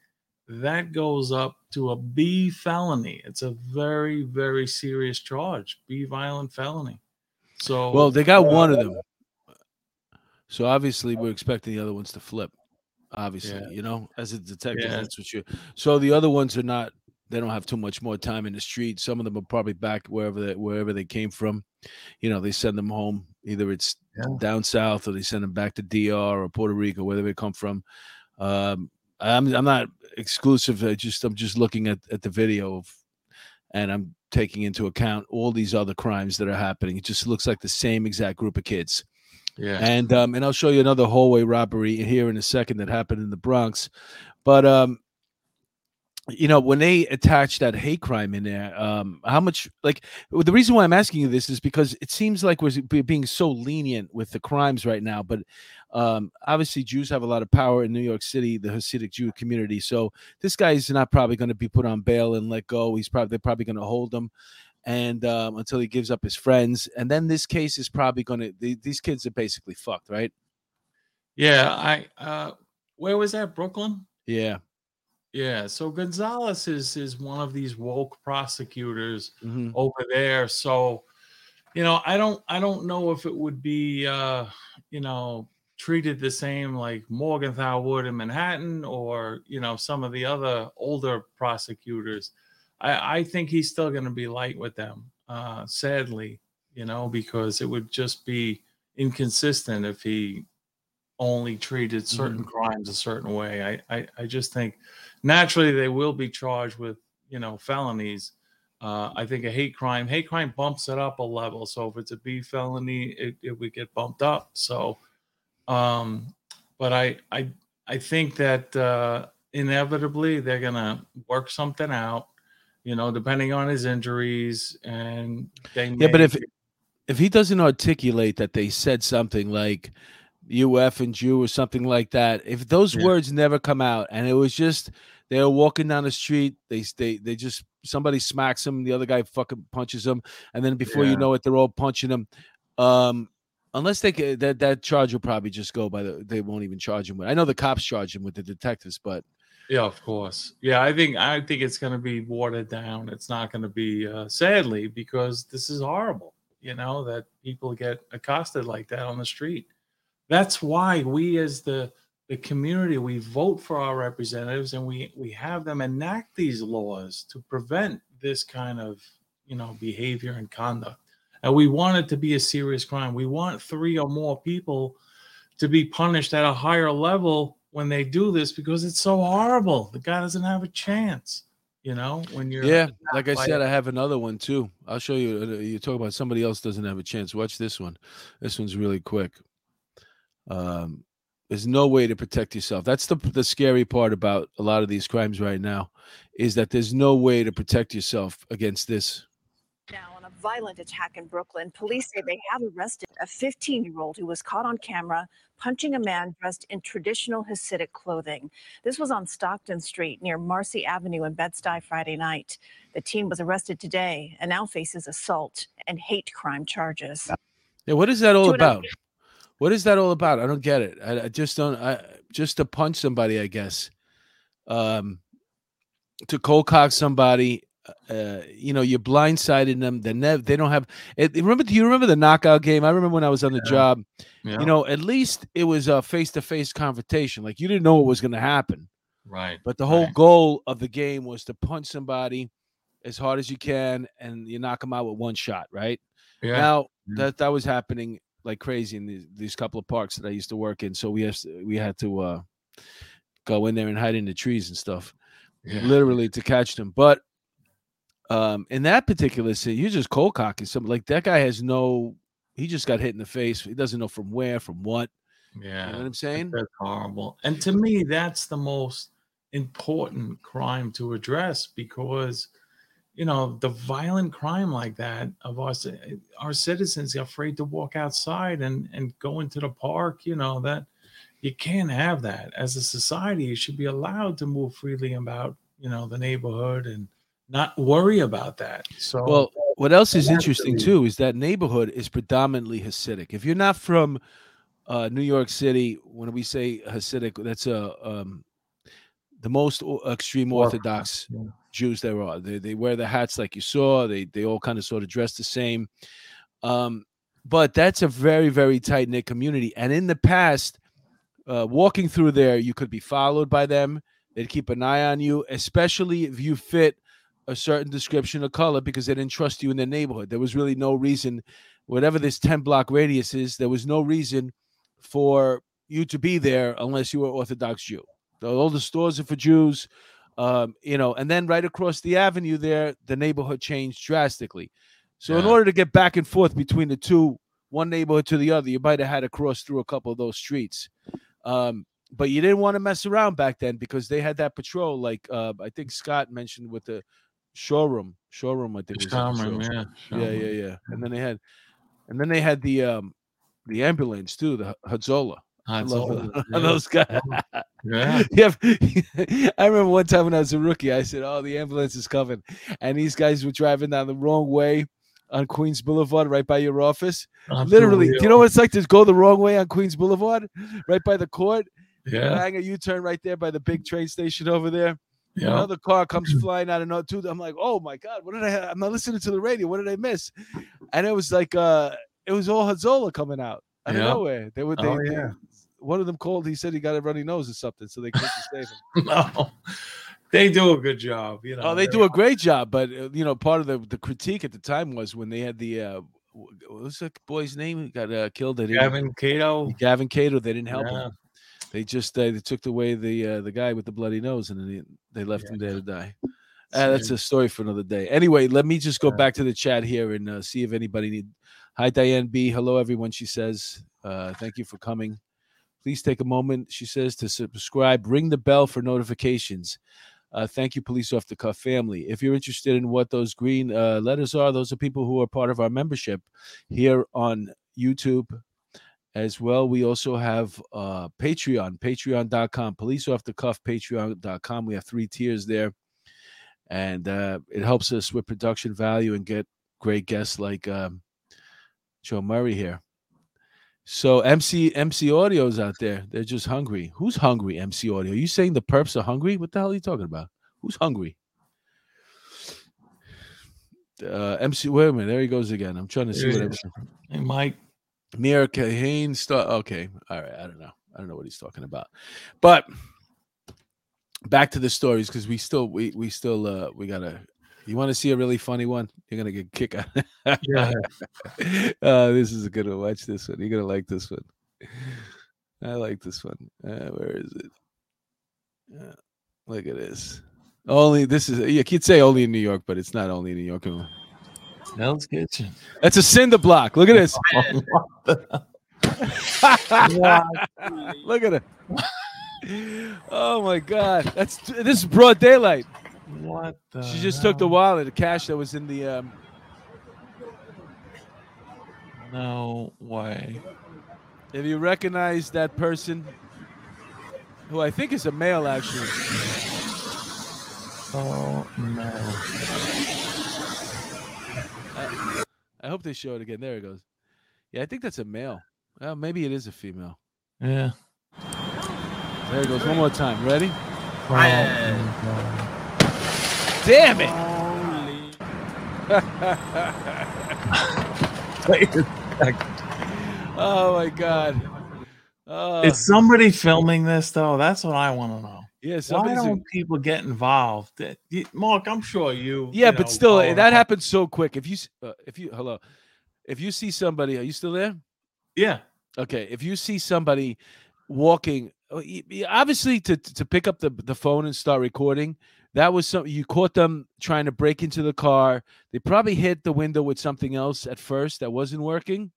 that goes up to a B felony. It's a very, very serious charge, B violent felony. So, Well, they got one of uh, them. So obviously, we're expecting the other ones to flip. Obviously, Yeah. you know, as a detective, Yeah. that's what you. So the other ones are not. They don't have too much more time in the street. Some of them are probably back wherever they wherever they came from. You know, they send them home. Either it's Yeah. down south or they send them back to DR or Puerto Rico, wherever they come from. Um, I'm I'm not exclusive. I just I'm just looking at at the video of, and I'm taking into account all these other crimes that are happening. It just looks like the same exact group of kids. yeah. And um, and I'll show you another hallway robbery here in a second that happened in the Bronx. But um, you know, when they attach that hate crime in there, um, how much like the reason why I'm asking you this is because it seems like we're being so lenient with the crimes right now. But um, obviously, Jews have a lot of power in New York City, the Hasidic Jew community. So this guy is not probably going to be put on bail and let go. He's probably they're probably going to hold him and um, until he gives up his friends, and then this case is probably going to. These kids are basically fucked, right? yeah. I, uh, where was that? Brooklyn? Yeah. Yeah. So Gonzalez is, is one of these woke prosecutors hmm over there. So, you know, I don't, I don't know if it would be, uh, you know, treated the same like Morgenthau would in Manhattan or, you know, some of the other older prosecutors. I, I think he's still going to be light with them, uh, sadly, you know, because it would just be inconsistent if he only treated certain crimes a certain way. I, I, I just think naturally they will be charged with, you know, felonies. Uh, I think a hate crime, hate crime bumps it up a level. So if it's a B felony, it, it would get bumped up. So, um, but I, I, I think that uh, inevitably they're gonna work something out, you know, depending on his injuries, and they. Yeah, but if if he doesn't articulate that they said something like "UF and Jew" or something like that, if those Yeah. words never come out, and it was just they were walking down the street, they they they just somebody smacks them, the other guy fucking punches them, and then before you know it, they're all punching them. Um, unless they that that charge will probably just go by the they won't even charge him with. I know the cops charge him with the detectives, but Yeah, of course. Yeah, I think I think it's going to be watered down. It's not going to be uh, sadly because this is horrible. You know that people get accosted like that on the street. That's why we, as the the community, we vote for our representatives and we we have them enact these laws to prevent this kind of you know behavior and conduct. And we want it to be a serious crime. We want three or more people to be punished at a higher level when they do this because it's so horrible. The guy doesn't have a chance. You know, when you're yeah, like I said, I have another one too. I'll show you. uh, You talk about somebody else doesn't have a chance. Watch this one. This one's really quick. Um, there's no way to protect yourself. That's the the scary part about a lot of these crimes right now, is that there's no way to protect yourself against this. now on a violent attack in Brooklyn. Police say they have arrested a 15 year old who was caught on camera punching a man dressed in traditional Hasidic clothing. This was on Stockton Street near Marcy Avenue in Bed-Stuy Friday night. The teen was arrested today and now faces assault and hate crime charges. Yeah, what is that all about? What is that all about? I don't get it. I, I just don't. I just to punch somebody, I guess. Um, to cold cock somebody. Uh, you know, you're blindsiding them. They never. They don't have. It, remember? Do you remember the knockout game? I remember when I was on the Yeah. job. Yeah. You know, at least it was a face-to-face confrontation. Like you didn't know what was going to happen. right. But the whole Right. goal of the game was to punch somebody as hard as you can, and you knock them out with one shot, right? Yeah. Now Yeah. that that was happening like crazy in these, these couple of parks that I used to work in, so we have we had to uh, go in there and hide in the trees and stuff, yeah. literally to catch them. But um, in that particular scene, you're just cold cocking something. Like that guy has no, he just got hit in the face. He doesn't know from where, from what. Yeah. You know what I'm saying? That's horrible. And to me, that's the most important crime to address because, you know, the violent crime like that of our our citizens are afraid to walk outside and and go into the park. You know that you can't have that as a society. You should be allowed to move freely about you know the neighborhood and not worry about that. So Well, what else is interesting too is that neighborhood is predominantly Hasidic. If you're not from uh, New York City, when we say Hasidic, that's a um, the most extreme Orthodox yeah. Jews there are. They they wear the hats like you saw. They they all kind of sort of dress the same. Um, but that's a very very tight knit community. And in the past, uh, walking through there, you could be followed by them. They'd keep an eye on you, especially if you fit a certain description of color because they didn't trust you in their neighborhood. There was really no reason, whatever this 10 block radius is, there was no reason for you to be there unless you were Orthodox Jew. All the stores are for Jews, um, you know, and then right across the avenue there, the neighborhood changed drastically. So in order to get back and forth between the two, one neighborhood to the other, you might have had to cross through a couple of those streets. Um, but you didn't want to mess around back then because they had that patrol, like uh, I think Scott mentioned with the Shomrim. Shomrim, I think was Shomrim, yeah, yeah, yeah, yeah. And then they had, and then they had the um, the ambulance too, the Hatzolah. I love Hatzolah, yeah. those guys. Yeah. yeah. I remember one time when I was a rookie, I said, "Oh, the ambulance is coming," and these guys were driving down the wrong way on Queens Boulevard, right by your office. Literally, do you know what it's like to go the wrong way on Queens Boulevard, right by the court? Yeah. hang a U-turn right there by the big train station over there. Yeah. Another car comes flying out of nowhere two. I'm like, oh my god, what did I? Have? I'm not listening to the radio. What did I miss? And it was like, uh, it was all Hatzolah coming out out of Yeah. nowhere. They were. They, Oh, yeah. One of them called. He said he got a runny nose or something, so they couldn't save him. no, they do a good job. You know. Oh, they do a great job, but uh, you know, part of the, the critique at the time was when they had the uh, wh- what was the boy's name who got uh, killed? They Gavin Cato. Gavin Cato. They didn't help Yeah. him. They just uh, they took away the uh, the guy with the bloody nose, and then they, they left him there to die. Uh, that's a story for another day. Anyway, let me just go back to the chat here and uh, see if anybody need. Hi, Diane B. Hello, everyone. She says, uh, "Thank you for coming. Please take a moment." She says to subscribe, ring the bell for notifications. Uh, thank you, Police Off the Cuff family. If you're interested in what those green uh, letters are, those are people who are part of our membership here on YouTube as well. We also have uh, Patreon, patreon.com, police off the cuff, patreon.com. We have three tiers there. And uh, it helps us with production value and get great guests like um, Joe Murray here. So MC MC Audio's out there. They're just hungry. Who's hungry? MC Audio. you saying the perps are hungry? What the hell are you talking about? Who's hungry? Uh, MC. Wait a minute. There he goes again. I'm trying to see There what he Hey, Mike. Meir Kahane stuff. Okay, all right. I don't know. I don't know what he's talking about. But back to the stories because we still we we still uh we gotta. You want to see a really funny one? You're gonna get kick out. Yeah. uh, this is a good one. Watch this one. You're gonna like this one. I like this one. Uh, where is it? Uh, look at this. Only this is you could say only in New York, but it's not only in New York. Hell's Kitchen. That's a cinder block. Look at this. Look at it. Oh my god. That's this is broad daylight. What the She just took the wallet, the cash that was in the um No way. If you recognize that person, who I think is a male, actually. Oh no. I, I hope they show it again. There it goes. Yeah, I think that's a male. Well, maybe it is a female. Yeah. There it goes. One more time. Ready? Oh, Damn it! oh my god. Oh, Is somebody filming this though? That's what I want to know. yeah, Why don't people get involved? Mark, I'm sure you. Yeah, you but know, still, that up. happens so quick. If you, uh, if you, hello, if you see somebody, are you still there? Yeah. Okay, if you see somebody walking, uh, y- y- obviously to to pick up the the phone and start recording, that was something you caught them trying to break into the car. They probably hit the window with something else at first that wasn't working,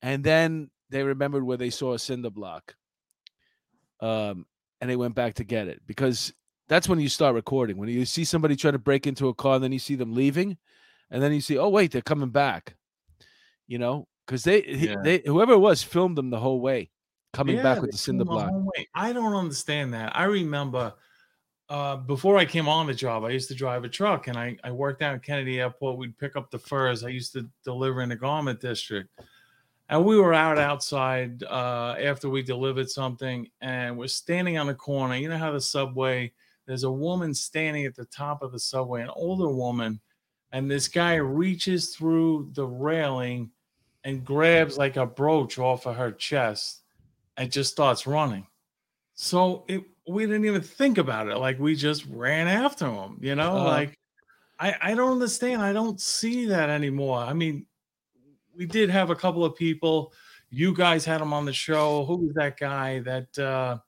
and then they remembered where they saw a cinder block. Um, and they went back to get it because that's when you start recording. When you see somebody trying to break into a car, and then you see them leaving, and then you see, oh wait, they're coming back. You know, because they, Yeah. they whoever it was filmed them the whole way, coming Yeah, back with the cinder filmed the block. I don't understand that. I remember uh, before I came on the job, I used to drive a truck and I, I worked out at Kennedy Airport. We'd pick up the furs. I used to deliver in the garment district. And we were out outside uh, after we delivered something and we're standing on the corner. You know how the subway, there's a woman standing at the top of the subway, an older woman, and this guy reaches through the railing and grabs like a brooch off of her chest and just starts running. So it we didn't even think about it. Like we just ran after him, you know? Uh-huh. Like I, I don't understand. I don't see that anymore. I mean, we did have a couple of people. You guys had him on the show. Who was that guy that uh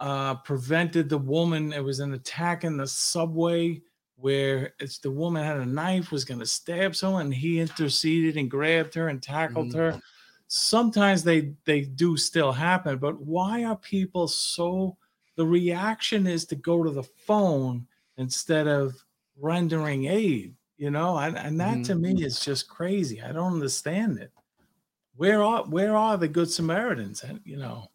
uh prevented the woman? It was an attack in the subway where it's the woman had a knife, was gonna stab someone, and he interceded and grabbed her and tackled Mhm. her sometimes they they do still happen but why are people so the reaction is to go to the phone instead of rendering aid you know? And, and that to me mm-hmm. is just crazy. I don't understand it. Where are where are the good samaritans and you know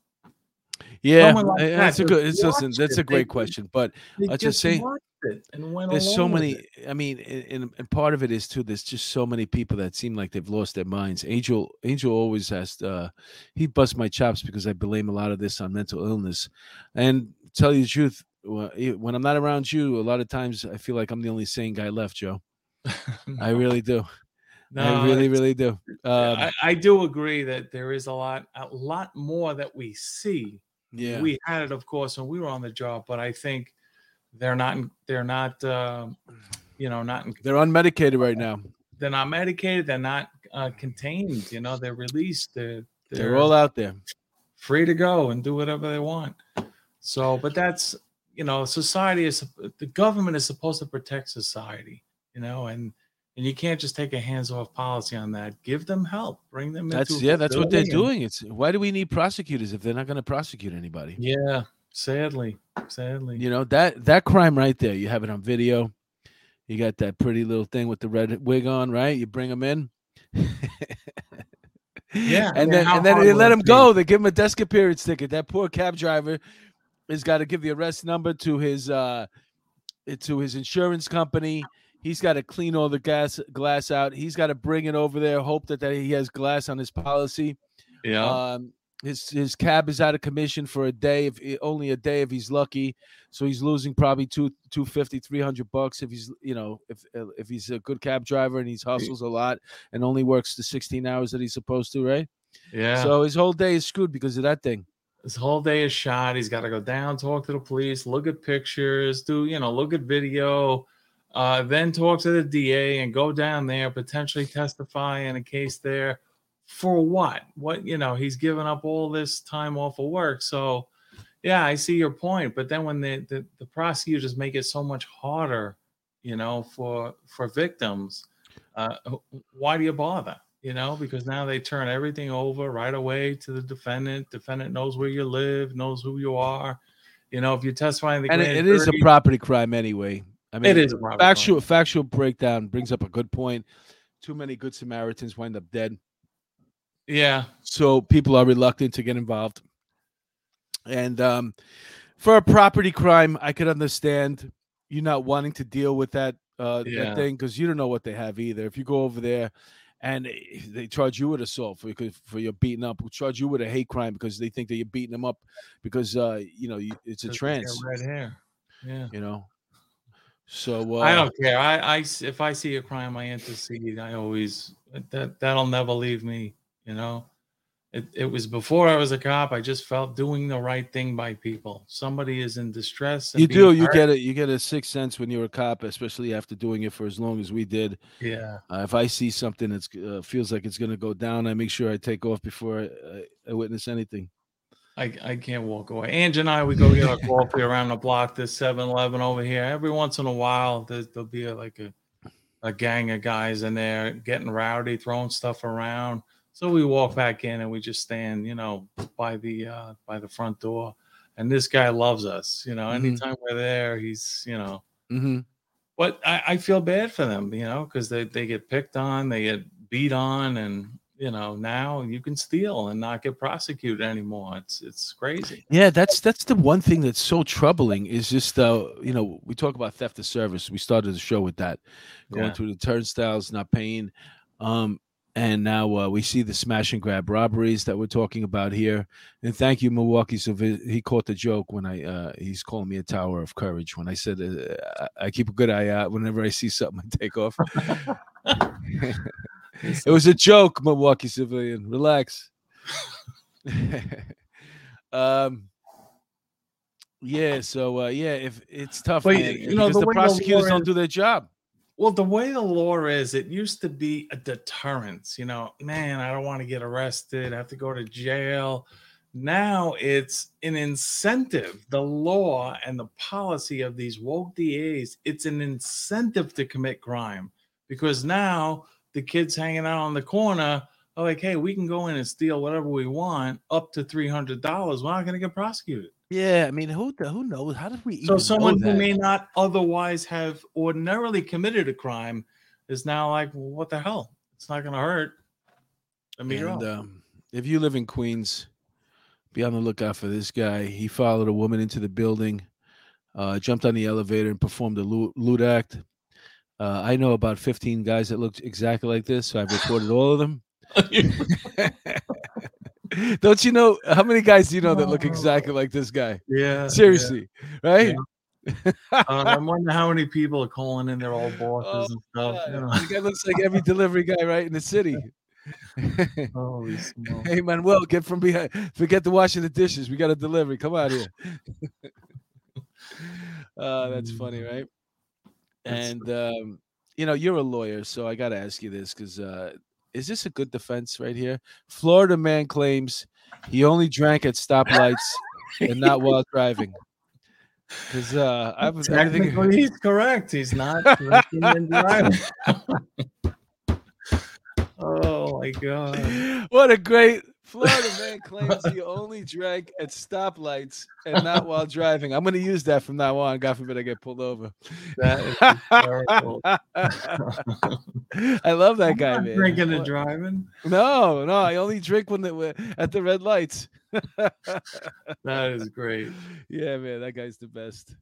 Yeah, like uh, that that's a good. It's listen, that's it. a great They- question, but I just say watched it and went there's so many. I mean, and, and part of it is too. There's just so many people that seem like they've lost their minds. Angel, Angel always has. Uh, he busts my chops because I blame a lot of this on mental illness. And tell you the truth, e- when I'm not around you, a lot of times I feel like I'm the only sane guy left, Joe. I really do. No, I really, really do. Um, I, I do agree that there is a lot a lot more that we see yeah. we had it of course when we were on the job but i think they're not they're not um, you know not in- They're unmedicated right now. they're not medicated they're not uh, contained you know they're released they're, They're all out there. free to go and do whatever they want so but that's you know society is the government is supposed to protect society you know and and you can't just take a hands-off policy on that give them help bring them That's yeah. That's what they're doing. It's why do we need prosecutors if they're not going to prosecute anybody? yeah sadly sadly You know that that crime right there. You have it on video. You got that pretty little thing with the red wig on, right? You bring them in. Yeah, and then and then they let him go. They give him a desk appearance ticket. That poor cab driver has got to give the arrest number to his uh to his insurance company. He's got to clean all the gas glass out. He's got to bring it over there. Hope that, that he has glass on his policy. yeah Um, his his cab is out of commission for a day, if only a day if he's lucky. So he's losing probably two 250, 300 bucks if he's you know if uh, if he's a good cab driver and he's hustles a lot and only works the 16 hours that he's supposed to, right? yeah So his whole day is screwed because of that thing. His whole day is shot. He's got to go down, talk to the police, look at pictures, do you know, look at video, uh, then talk to the DA and go down there, potentially testify in a case there. For what? What you know, he's given up all this time off of work. So, yeah, I see your point. But then when the the, the prosecutors make it so much harder, you know, for for victims, uh, why do you bother? You know, because now they turn everything over right away to the defendant. Defendant knows where you live, knows who you are. You know, if you testify in the And it, it is a property crime anyway. I mean, It is factual factual breakdown brings up a good point. Too many good Samaritans wind up dead. Yeah. so people are reluctant to get involved. And um, for a property crime, I could understand you not wanting to deal with that uh, Yeah. that thing because you don't know what they have either. If you go over there and they charge you with assault for for your beating up, will charge you with a hate crime because they think that you're beating them up because uh, you know you, it's a trans, Red hair. Yeah. you know. So uh, I don't care. I if I see a crime, I intercede. I always that that'll never leave me. You know, it it was before I was a cop. I just felt doing the right thing by people. Somebody is in distress. You do. You hurt. get it. You get a sixth sense when you're a cop, especially after doing it for as long as we did. Yeah. Uh, if I see something that uh, feels like it's going to go down, I make sure I take off before I, I, I witness anything. I, I can't walk away. Angie and I, we go get our coffee around the block. There's 7 Eleven over here. Every once in a while, there's, there'll be a, like a, a gang of guys in there getting rowdy, throwing stuff around. So we walk back in and we just stand, you know, by the uh, by the front door. And this guy loves us. You know, Mhm. anytime we're there, he's, you know, Mm-hmm. but I, I feel bad for them, you know, because they, they get picked on, they get beat on, and you know, now you can steal and not get prosecuted anymore. It's it's crazy. Yeah, that's that's the one thing that's so troubling is just uh, you know, we talk about theft of service. We started the show with that, going Yeah. through the turnstiles, not paying, um, and now uh, we see the smash and grab robberies that we're talking about here. And thank you, Milwaukee. So he caught the joke when I uh, he's calling me a tower of courage when I said uh, I I keep a good eye out whenever I see something I take off. it was a joke, Milwaukee civilian. Relax. um. Yeah. So uh, yeah, if it's tough, But, man, you know, the the, way the prosecutors don't is- do their job. Well, the way the law is, it used to be a deterrence. You know, man, I don't want to get arrested. I have to go to jail. Now it's an incentive. The law and the policy of these woke DAs, it's an incentive to commit crime because now the kids hanging out on the corner are like, hey, we can go in and steal whatever we want up to $300. We're not going to get prosecuted. Yeah, I mean, who the, who knows? How did we? So someone who may not otherwise have ordinarily committed a crime is now like, well, what the hell? It's not going to hurt. Let me And um, if you live in Queens, be on the lookout for this guy. He followed a woman into the building, uh, jumped on the elevator, and performed a loot, lewd act. Uh, I know about 15 guys that looked exactly like this, so I've reported all of them. Don't you know how many guys do you know that look exactly like this guy? yeah. Seriously, right? yeah. Uh, I wonder how many people are calling in their old bosses and stuff. You know? The guy looks like every delivery guy right in the city. Holy. Hey Manuel, get from behind. Forget the washing the dishes. We got a delivery. Come out here. uh, that's funny, right? That's- And um, you know, you're a lawyer, so I got to ask you this because uh, is this a good defense right here? Florida man claims he only drank at stoplights and not while driving. Because uh, I was I think Technically, he's correct. He's not drinking and driving. oh my god! what a great Florida man claims he only drank at stoplights and not while driving. I'm going to use that from now on. God forbid I get pulled over. That is hysterical. I love that I'm guy, man. drinking and driving. No, no, I only drink when the, at the red lights. That is great. yeah, man, that guy's the best.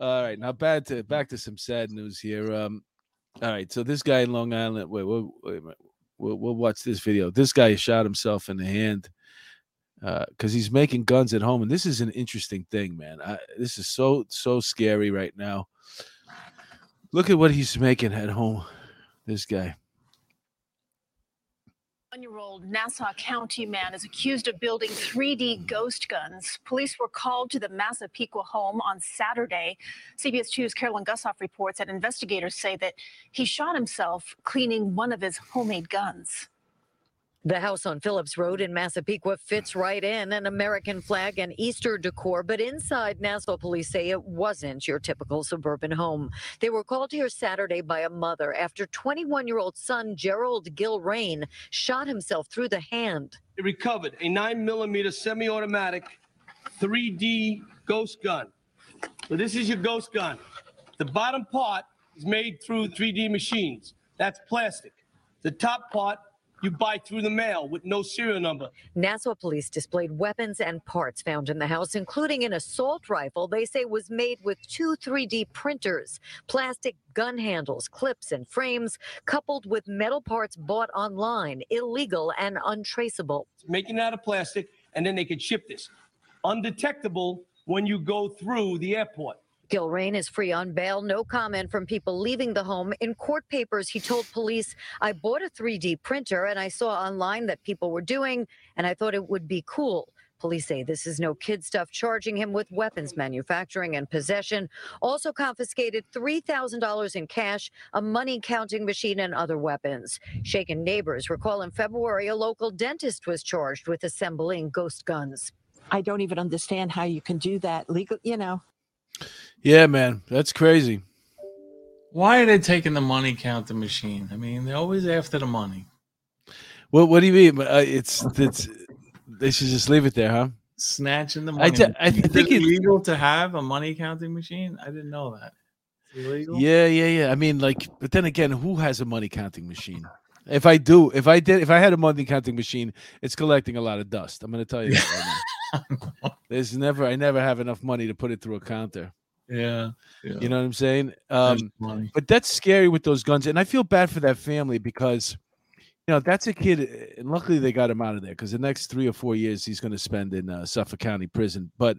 All right, now back to back to some sad news here. Um, all right, so this guy in Long Island. Wait, wait, wait a minute. We'll, we'll watch this video. This guy shot himself in the hand uh, because he's making guns at home, and this is an interesting thing, man. I, this is so so scary right now. Look at what he's making at home. This guy. One year old Nassau County man is accused of building 3D ghost guns. Police were called to the Massapequa home on Saturday. CBS 2's Carolyn Gussoff reports that investigators say that he shot himself cleaning one of his homemade guns. The house on Phillips Road in Massapequa fits right in an American flag and Easter decor, but inside Nassau police say it wasn't your typical suburban home. They were called here Saturday by a mother after 21 year old son Gerald Gilrain shot himself through the hand. They recovered a 9 millimeter semi automatic 3D ghost gun. So, this is your ghost gun. The bottom part is made through 3D machines. That's plastic. The top part you buy through the mail with no serial number. Nassau police displayed weapons and parts found in the house, including an assault rifle they say was made with two 3D printers, plastic gun handles, clips, and frames, coupled with metal parts bought online, illegal and untraceable. Making it out of plastic, and then they could ship this. Undetectable when you go through the airport. Gilrain is free on bail. No comment from people leaving the home. In court papers, he told police, I bought a 3D printer and I saw online that people were doing, and I thought it would be cool. Police say this is no kid stuff, charging him with weapons manufacturing and possession. Also confiscated $3,000 in cash, a money counting machine, and other weapons. Shaken neighbors recall in February a local dentist was charged with assembling ghost guns. I don't even understand how you can do that legal, you know. Yeah, man, that's crazy. Why are they taking the money counting machine? I mean, they're always after the money. What What do you mean? Uh, it's it's they should just leave it there, huh? Snatching the I money. te- I think it's it- illegal to have a money counting machine? I didn't know that. Illegal. Yeah, yeah, yeah. I mean, like, but then again, who has a money counting machine? If I do, if I did, if I had a money counting machine, it's collecting a lot of dust. I'm going to tell you that right now. There's never, I never have enough money to put it through a counter. Yeah. yeah. You know what I'm saying? Um, money. but that's scary with those guns, and I feel bad for that family because, you know, that's a kid, uh, and luckily they got him out of there because the next three or four years he's going to spend in uh, Suffolk County Prison. But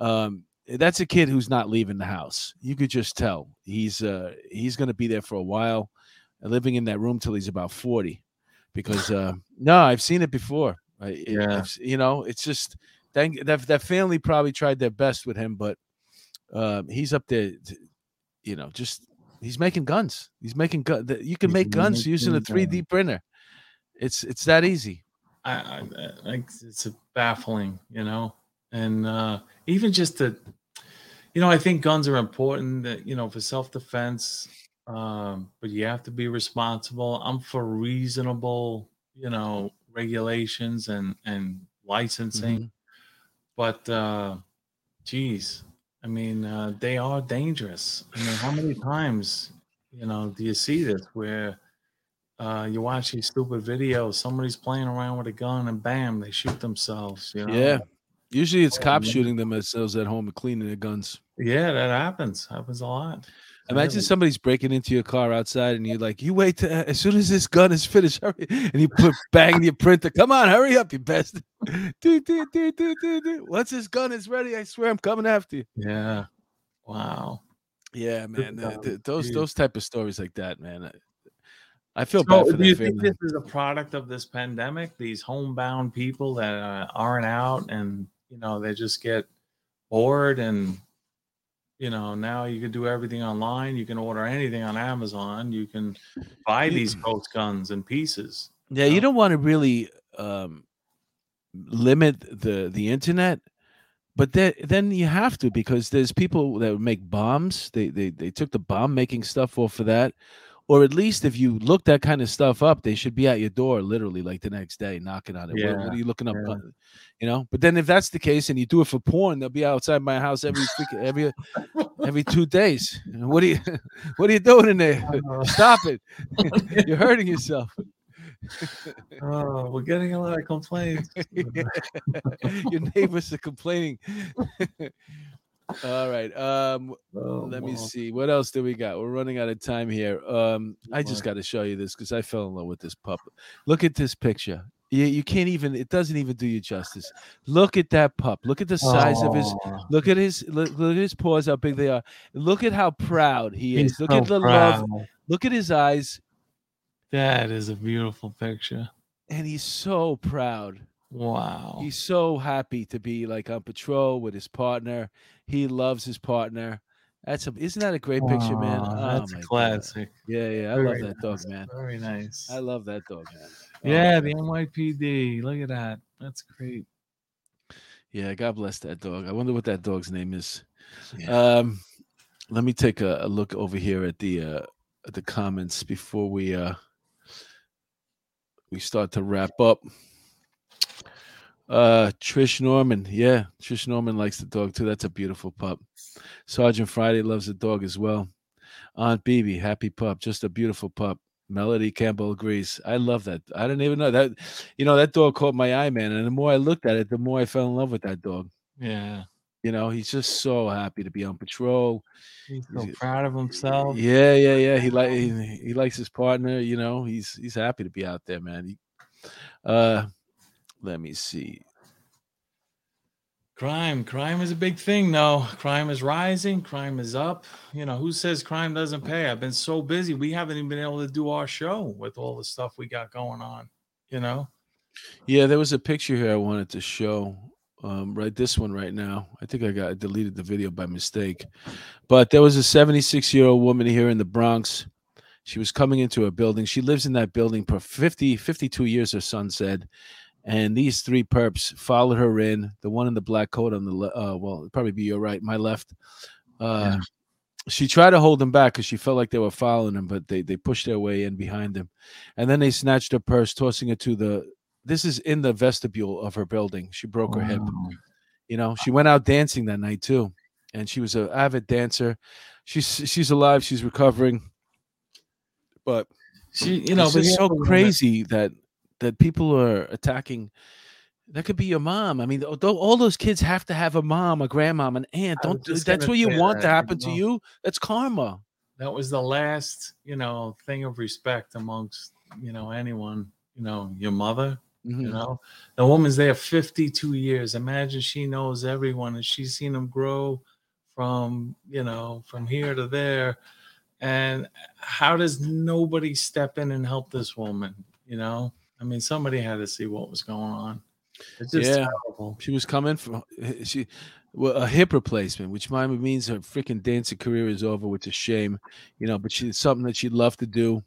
um, that's a kid who's not leaving the house. You could just tell he's uh, he's going to be there for a while, living in that room till he's about forty. Because uh, no, I've seen it before. I, Yeah. I've you know, it's just thank that that family probably tried their best with him, but um, he's up there. You know, just he's making guns. He's making gun. You can He's make guns using a three D printer. It's it's that easy. I, I, I it's a baffling, you know, and uh, even just to, you know, I think guns are important, that you know, for self defense, um, but you have to be responsible. I'm for reasonable, you know, regulations and and licensing, Mhm. But uh, geez, I mean, uh, they are dangerous. I mean, how many times, you know, do you see this where? uh, you watch these stupid videos. Somebody's playing around with a gun, and bam, they shoot themselves. You know? Yeah. Usually it's cops shooting them themselves at home and cleaning their guns. yeah, that happens. Happens a lot. Imagine somebody's breaking into your car outside and you're like, you wait till, as soon as this gun is finished, hurry. And you put bang your printer. Come on, hurry up, you bastard. Do, do, do, do, do, do. Once this gun is ready, I swear I'm coming after you. Yeah. Wow. Yeah, man. th- God, th- those those type of stories like that, man. I, I feel So, bad for do you that think this is a product of this pandemic? These homebound people that uh, aren't out, and you know, they just get bored, and you know, now you can do everything online. You can order anything on Amazon. You can buy You- these ghost guns and pieces. Yeah, you don't want to really um, limit the the internet, but then then you have to because there's people that make bombs. They they they took the bomb making stuff off of that, or at least if you look that kind of stuff up, they should be at your door literally like the next day knocking on it. what, what, are you looking up? yeah. You know. But then if that's the case and you do it for porn, they'll be outside my house every freaking, every every two days. What are you what are you doing in there? Stop it! You're hurting yourself. Oh, we're getting a lot of complaints. Your neighbors are complaining. All right. Um, Oh, let me see. What else do we got? We're running out of time here. Um, I just got to show you this because I fell in love with this pup. Look at this picture. You, you can't even. It doesn't even do you justice. Look at that pup. Look at the size of his. Look at his. Look, look at his paws. How big they are. Look at how proud he is. He's Look so at the love. Look at his eyes, That is a beautiful picture. and he's so proud. Wow. He's so happy to be like on patrol with his partner. He loves his partner. That's a isn't that a great picture, man? Oh that's my God. classic. Yeah, yeah, I Very love that dog, man. Very nice. I love that dog, man. Oh, yeah, man. the NYPD. Look at that. That's great. yeah. God bless that dog. I wonder what that dog's name is. Yeah. Um, let me take a, a look over here at the uh, at the comments before we uh we start to wrap up. Uh, Trish Norman, yeah, Trish Norman likes the dog too. That's a beautiful pup. Sergeant Friday loves the dog as well. Aunt Bibi, happy pup, just a beautiful pup. Melody Campbell agrees. I love that. I didn't even know that. You know, that dog caught my eye, man. And the more I looked at it, the more I fell in love with that dog. Yeah. You know, he's just so happy to be on patrol. He's so proud of himself. Yeah, yeah, yeah. He like he, he likes his partner. You know, he's he's happy to be out there, man. He, uh, let me see. Crime, crime is a big thing. No, crime is rising. Crime is up. You know, who says crime doesn't pay? I've been so busy. We haven't even been able to do our show with all the stuff we got going on. You know. Yeah, there was a picture here I wanted to show. Um, right, this one right now. I think I got I deleted the video by mistake, but there was a 76 year old woman here in the Bronx. She was coming into a building. She lives in that building for 50, 52 years. Her son said, and these three perps followed her in. The one in the black coat on the le- uh, well, it'd probably be your right, my left. Uh, Yeah. She tried to hold them back because she felt like they were following him, but they they pushed their way in behind him, and then they snatched her purse, tossing it to the. This is in the vestibule of her building. She broke her hip. You know, she went out dancing that night too, and she was an avid dancer. She's she's alive. She's recovering, but She, you know, it's so crazy that that people are attacking. That could be your mom. I mean, all those kids have to have a mom, a grandmom, an aunt. Don't that's what you want to that, happen to you you? That's karma. that was the last you know thing of respect amongst you know anyone you know your mother you Mhm. know the woman's there 52 years imagine she knows everyone and she's seen them grow from you know from here to there and how does nobody step in and help this woman you know i mean somebody had to see what was going on it's just yeah, terrible. she was coming from she well, a hip replacement, which means her freaking dancing career is over, which is a shame, you know. But she's something that she'd love to do.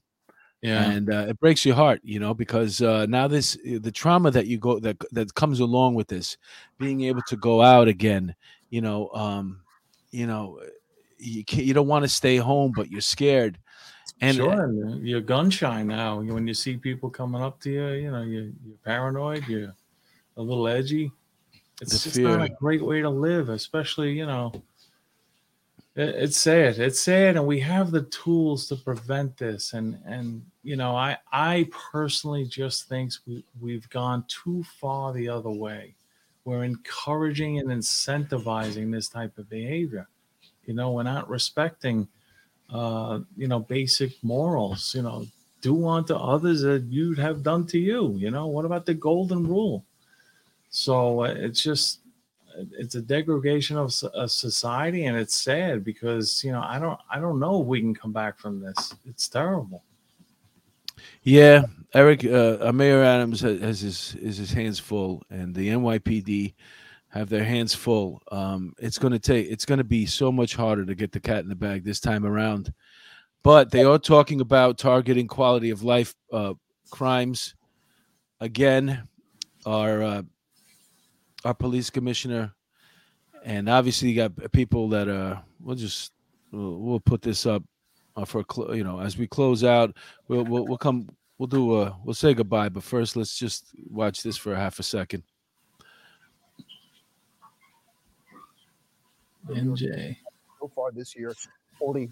yeah and uh, it breaks your heart you know because uh, now this the trauma that you go that that comes along with this being able to go out again you know um you know you can't, you don't want to stay home but you're scared and uh, sure, and you're gun shy now. When you see people coming up to you, you know, you're, you're paranoid, you're a little edgy. It's just not a great way to live, especially, you know, it, it's sad. It's sad, and we have the tools to prevent this. And and you know, I I personally just think we we've gone too far the other way. We're encouraging and incentivizing this type of behavior. You know, we're not respecting uh, you know, basic morals, you know, do unto others that you'd have done to you. You know, what about the golden rule? So uh, it's just, it's a degradation of a society, and it's sad because you know I don't I don't know if we can come back from this. It's terrible. yeah eric uh, mayor adams has, has his is his hands full and the nypd have their hands full. Um it's going to take it's going to be so much harder to get the cat in the bag this time around. But they are talking about targeting quality of life uh, crimes. Again our uh, our police commissioner and obviously you got people that uh we'll just we'll, we'll put this up uh, for you know as we close out we'll, we'll we'll come we'll do uh we'll say goodbye but first let's just watch this for a half a second NJ. so far this year 45%.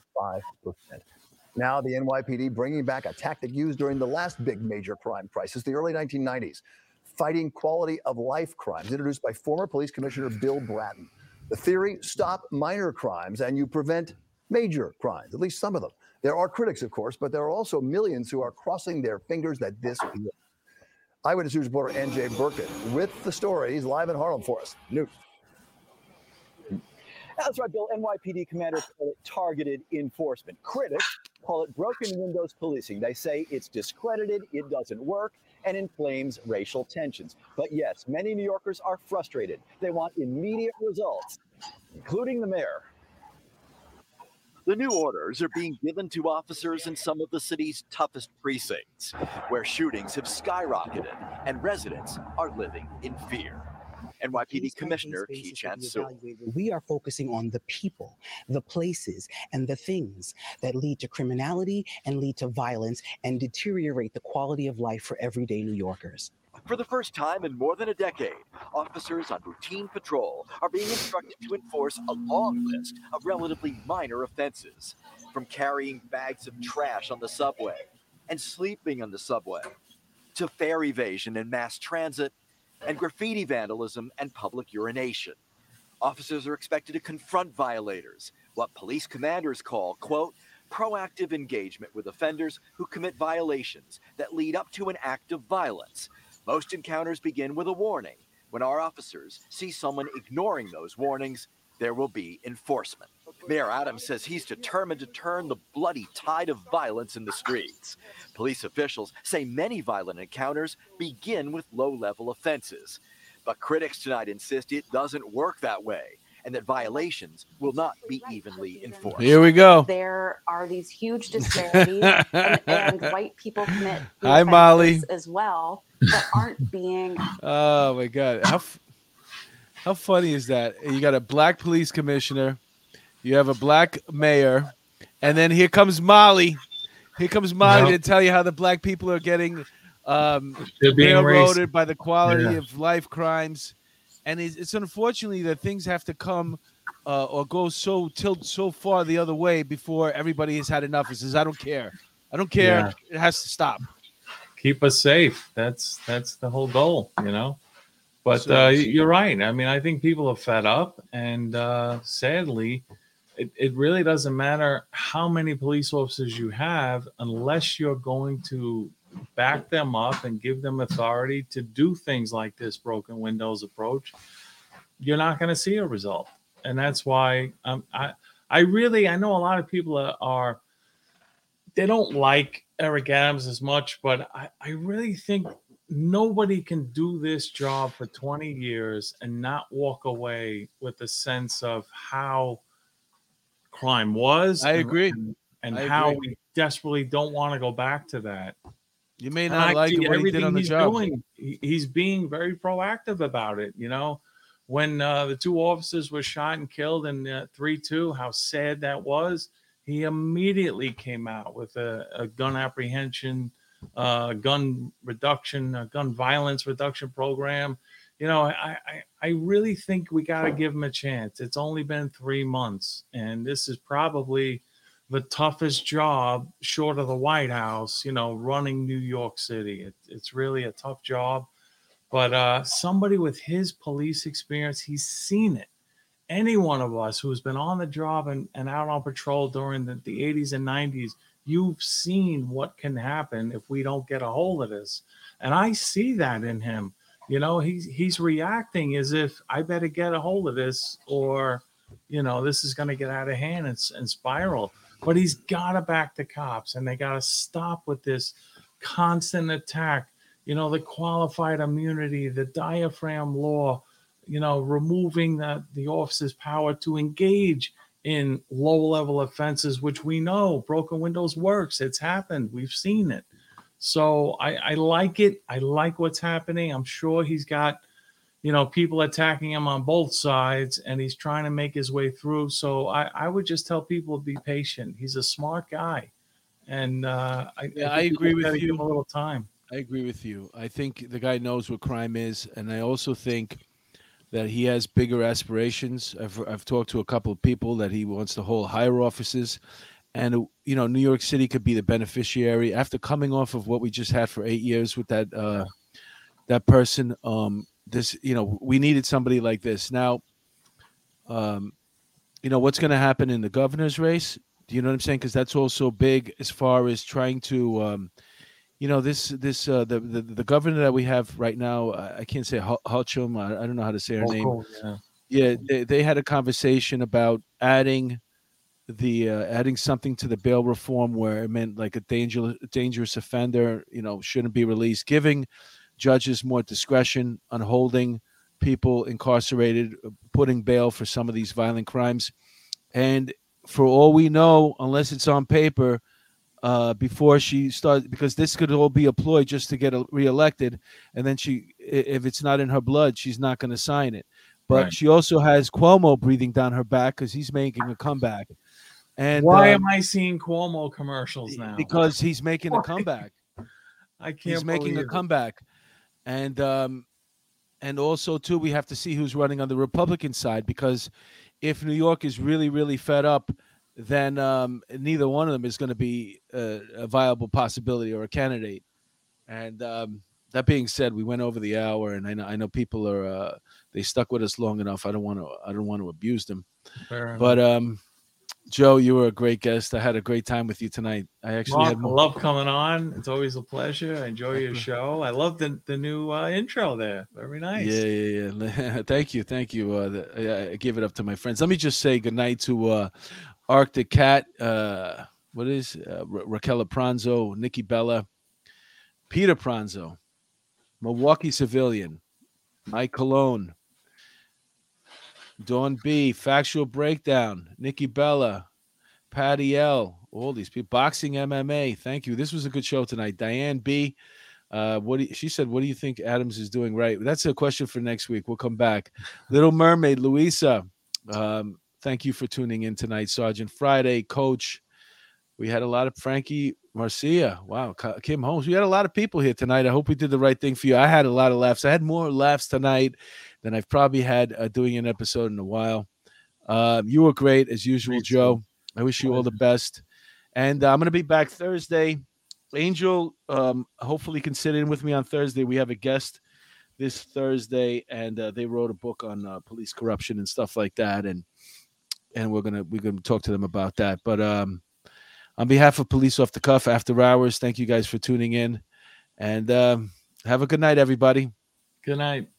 Now, the NYPD bringing back a tactic used during the last big major crime crisis, the early 1990s, fighting quality of life crimes, introduced by former police commissioner Bill Bratton. The theory stop minor crimes and you prevent major crimes, at least some of them. There are critics, of course, but there are also millions who are crossing their fingers that this will. Eyewitness News reporter NJ Burkett with the story. He's live in Harlem for us. News. That's right, Bill. NYPD commanders call it targeted enforcement. Critics call it broken windows policing. They say it's discredited, it doesn't work, and inflames racial tensions. But yes, many New Yorkers are frustrated. They want immediate results, including the mayor. The new orders are being given to officers in some of the city's toughest precincts, where shootings have skyrocketed and residents are living in fear. NYPD Commissioner Keechant Sewell. We are focusing on the people, the places, and the things that lead to criminality and lead to violence and deteriorate the quality of life for everyday New Yorkers. For the first time in more than a decade, officers on routine patrol are being instructed to enforce a long list of relatively minor offenses, from carrying bags of trash on the subway and sleeping on the subway, to fare evasion and mass transit, and graffiti vandalism and public urination. Officers are expected to confront violators, what police commanders call, quote, proactive engagement with offenders who commit violations that lead up to an act of violence. Most encounters begin with a warning. When our officers see someone ignoring those warnings, there will be enforcement. Mayor Adams says he's determined to turn the bloody tide of violence in the streets. Police officials say many violent encounters begin with low level offenses. But critics tonight insist it doesn't work that way and that violations will not be evenly enforced. Here we go. There are these huge disparities, and, and white people commit the Hi, Molly. as well that aren't being Oh my god, how f- how funny is that? You got a black police commissioner, you have a black mayor, and then here comes Molly. Here comes Molly to tell you how the black people are getting um, being railroaded racist. by the quality Yeah. of life crimes, and it's, it's unfortunately that things have to come uh, or go so tilt so far the other way before everybody has had enough. It says, "I don't care, I don't care. It has to stop." keep us safe. That's that's the whole goal, you know. But uh, you're right. I mean, I think people are fed up, and uh, sadly, it, it really doesn't matter how many police officers you have unless you're going to back them up and give them authority to do things like this broken windows approach. You're not going to see a result, and that's why um, I I really I know a lot of people are, are they don't like Eric Adams as much, but I, I really think nobody can do this job for 20 years and not walk away with a sense of how crime was. I agree. And, and I how agree. we desperately don't want to go back to that. You may not like it what he did everything on the he's job. doing. He's being very proactive about it. You know, when uh, the two officers were shot and killed in uh, three two, how sad that was. He immediately came out with a, a gun apprehension, uh, gun reduction, gun violence reduction program. You know, I I, I really think we got to give him a chance. It's only been three months, and this is probably the toughest job short of the White House, you know, running New York City. It, it's really a tough job. But uh, somebody with his police experience, he's seen it. Any one of us who's been on the job and, and out on patrol during the, the 80s and 90s, you've seen what can happen if we don't get a hold of this. And I see that in him. You know, he's he's reacting as if I better get a hold of this or you know, this is going to get out of hand and, and spiral. But he's got to back the cops and they got to stop with this constant attack. You know, the qualified immunity, the diaphragm law, you know, removing the, the officer's power to engage in low level offenses, which we know broken windows works. It's happened. We've seen it. So I, I like it. I like what's happening. I'm sure he's got you know, people attacking him on both sides, and he's trying to make his way through. So I, I would just tell people to be patient. He's a smart guy, and uh, I, Yeah, think I agree with give you. a little time. I agree with you. I think the guy knows what crime is, and I also think that he has bigger aspirations. I've I've talked to a couple of people that he wants to hold higher offices, and you know, New York City could be the beneficiary after coming off of what we just had for eight years with that uh, that person. Um, this, you know, we needed somebody like this. Now, um, you know, what's going to happen in the governor's race? Do you know what I'm saying? Because that's also big as far as trying to. Um, you know this this uh, the, the the governor that we have right now I I can't say Hu- Hutchum I, I don't know how to say her name yeah. yeah they, they had a conversation about adding the uh, adding something to the bail reform where it meant like a danger, dangerous offender you know shouldn't be released giving judges more discretion on holding people incarcerated putting bail for some of these violent crimes. And for all we know unless it's on paper uh, before she starts because this could all be a ploy just to get a- reelected and then she if it's not in her blood she's not going to sign it. But Right. she also has cuomo breathing down her back because he's making a comeback and Why um, am I seeing Cuomo commercials now? because he's making a comeback I can't. he's making a it. comeback and um and also too we have to see who's running on the republican side because if new york is really really fed up then um, neither one of them is going to be a, a viable possibility or a candidate. And um, that being said, we went over the hour, and I know I know people are uh, they stuck with us long enough. I don't want to I don't want to abuse them, Fair but enough. um, Joe, you were a great guest. I had a great time with you tonight. I actually Mark, more. love coming on. It's always a pleasure. I enjoy your show. I love the, the new uh, intro there. Very nice. Yeah, yeah, yeah. thank you, thank you. Uh, the, I, I give it up to my friends. Let me just say goodnight to uh, Arctic Cat. Uh, what is uh, Ra- Raquel Pranzo, Nikki Bella, Peter Pranzo, Milwaukee Civilian, Mike Cologne, Dawn B, Factual Breakdown, Nikki Bella, Patty L, all these people, Boxing MMA. Thank you. This was a good show tonight. Diane B. Uh, what do you, she said? What do you think Adams is doing right? That's a question for next week. We'll come back. Little Mermaid, Louisa. Um, thank you for tuning in tonight, Sergeant Friday, Coach. We had a lot of Frankie Marcia. Wow, Kim Holmes. We had a lot of people here tonight. I hope we did the right thing for you. I had a lot of laughs. I had more laughs tonight than I've probably had uh, doing an episode in a while. Um, you were great as usual, Joe. I wish you all the best. And uh, I'm going to be back Thursday. Angel, um, hopefully, can sit in with me on Thursday. We have a guest this Thursday, and uh, they wrote a book on uh, police corruption and stuff like that, and and we're gonna we're gonna talk to them about that. But um, on behalf of Police Off the Cuff After Hours, thank you guys for tuning in, and um, have a good night, everybody. Good night.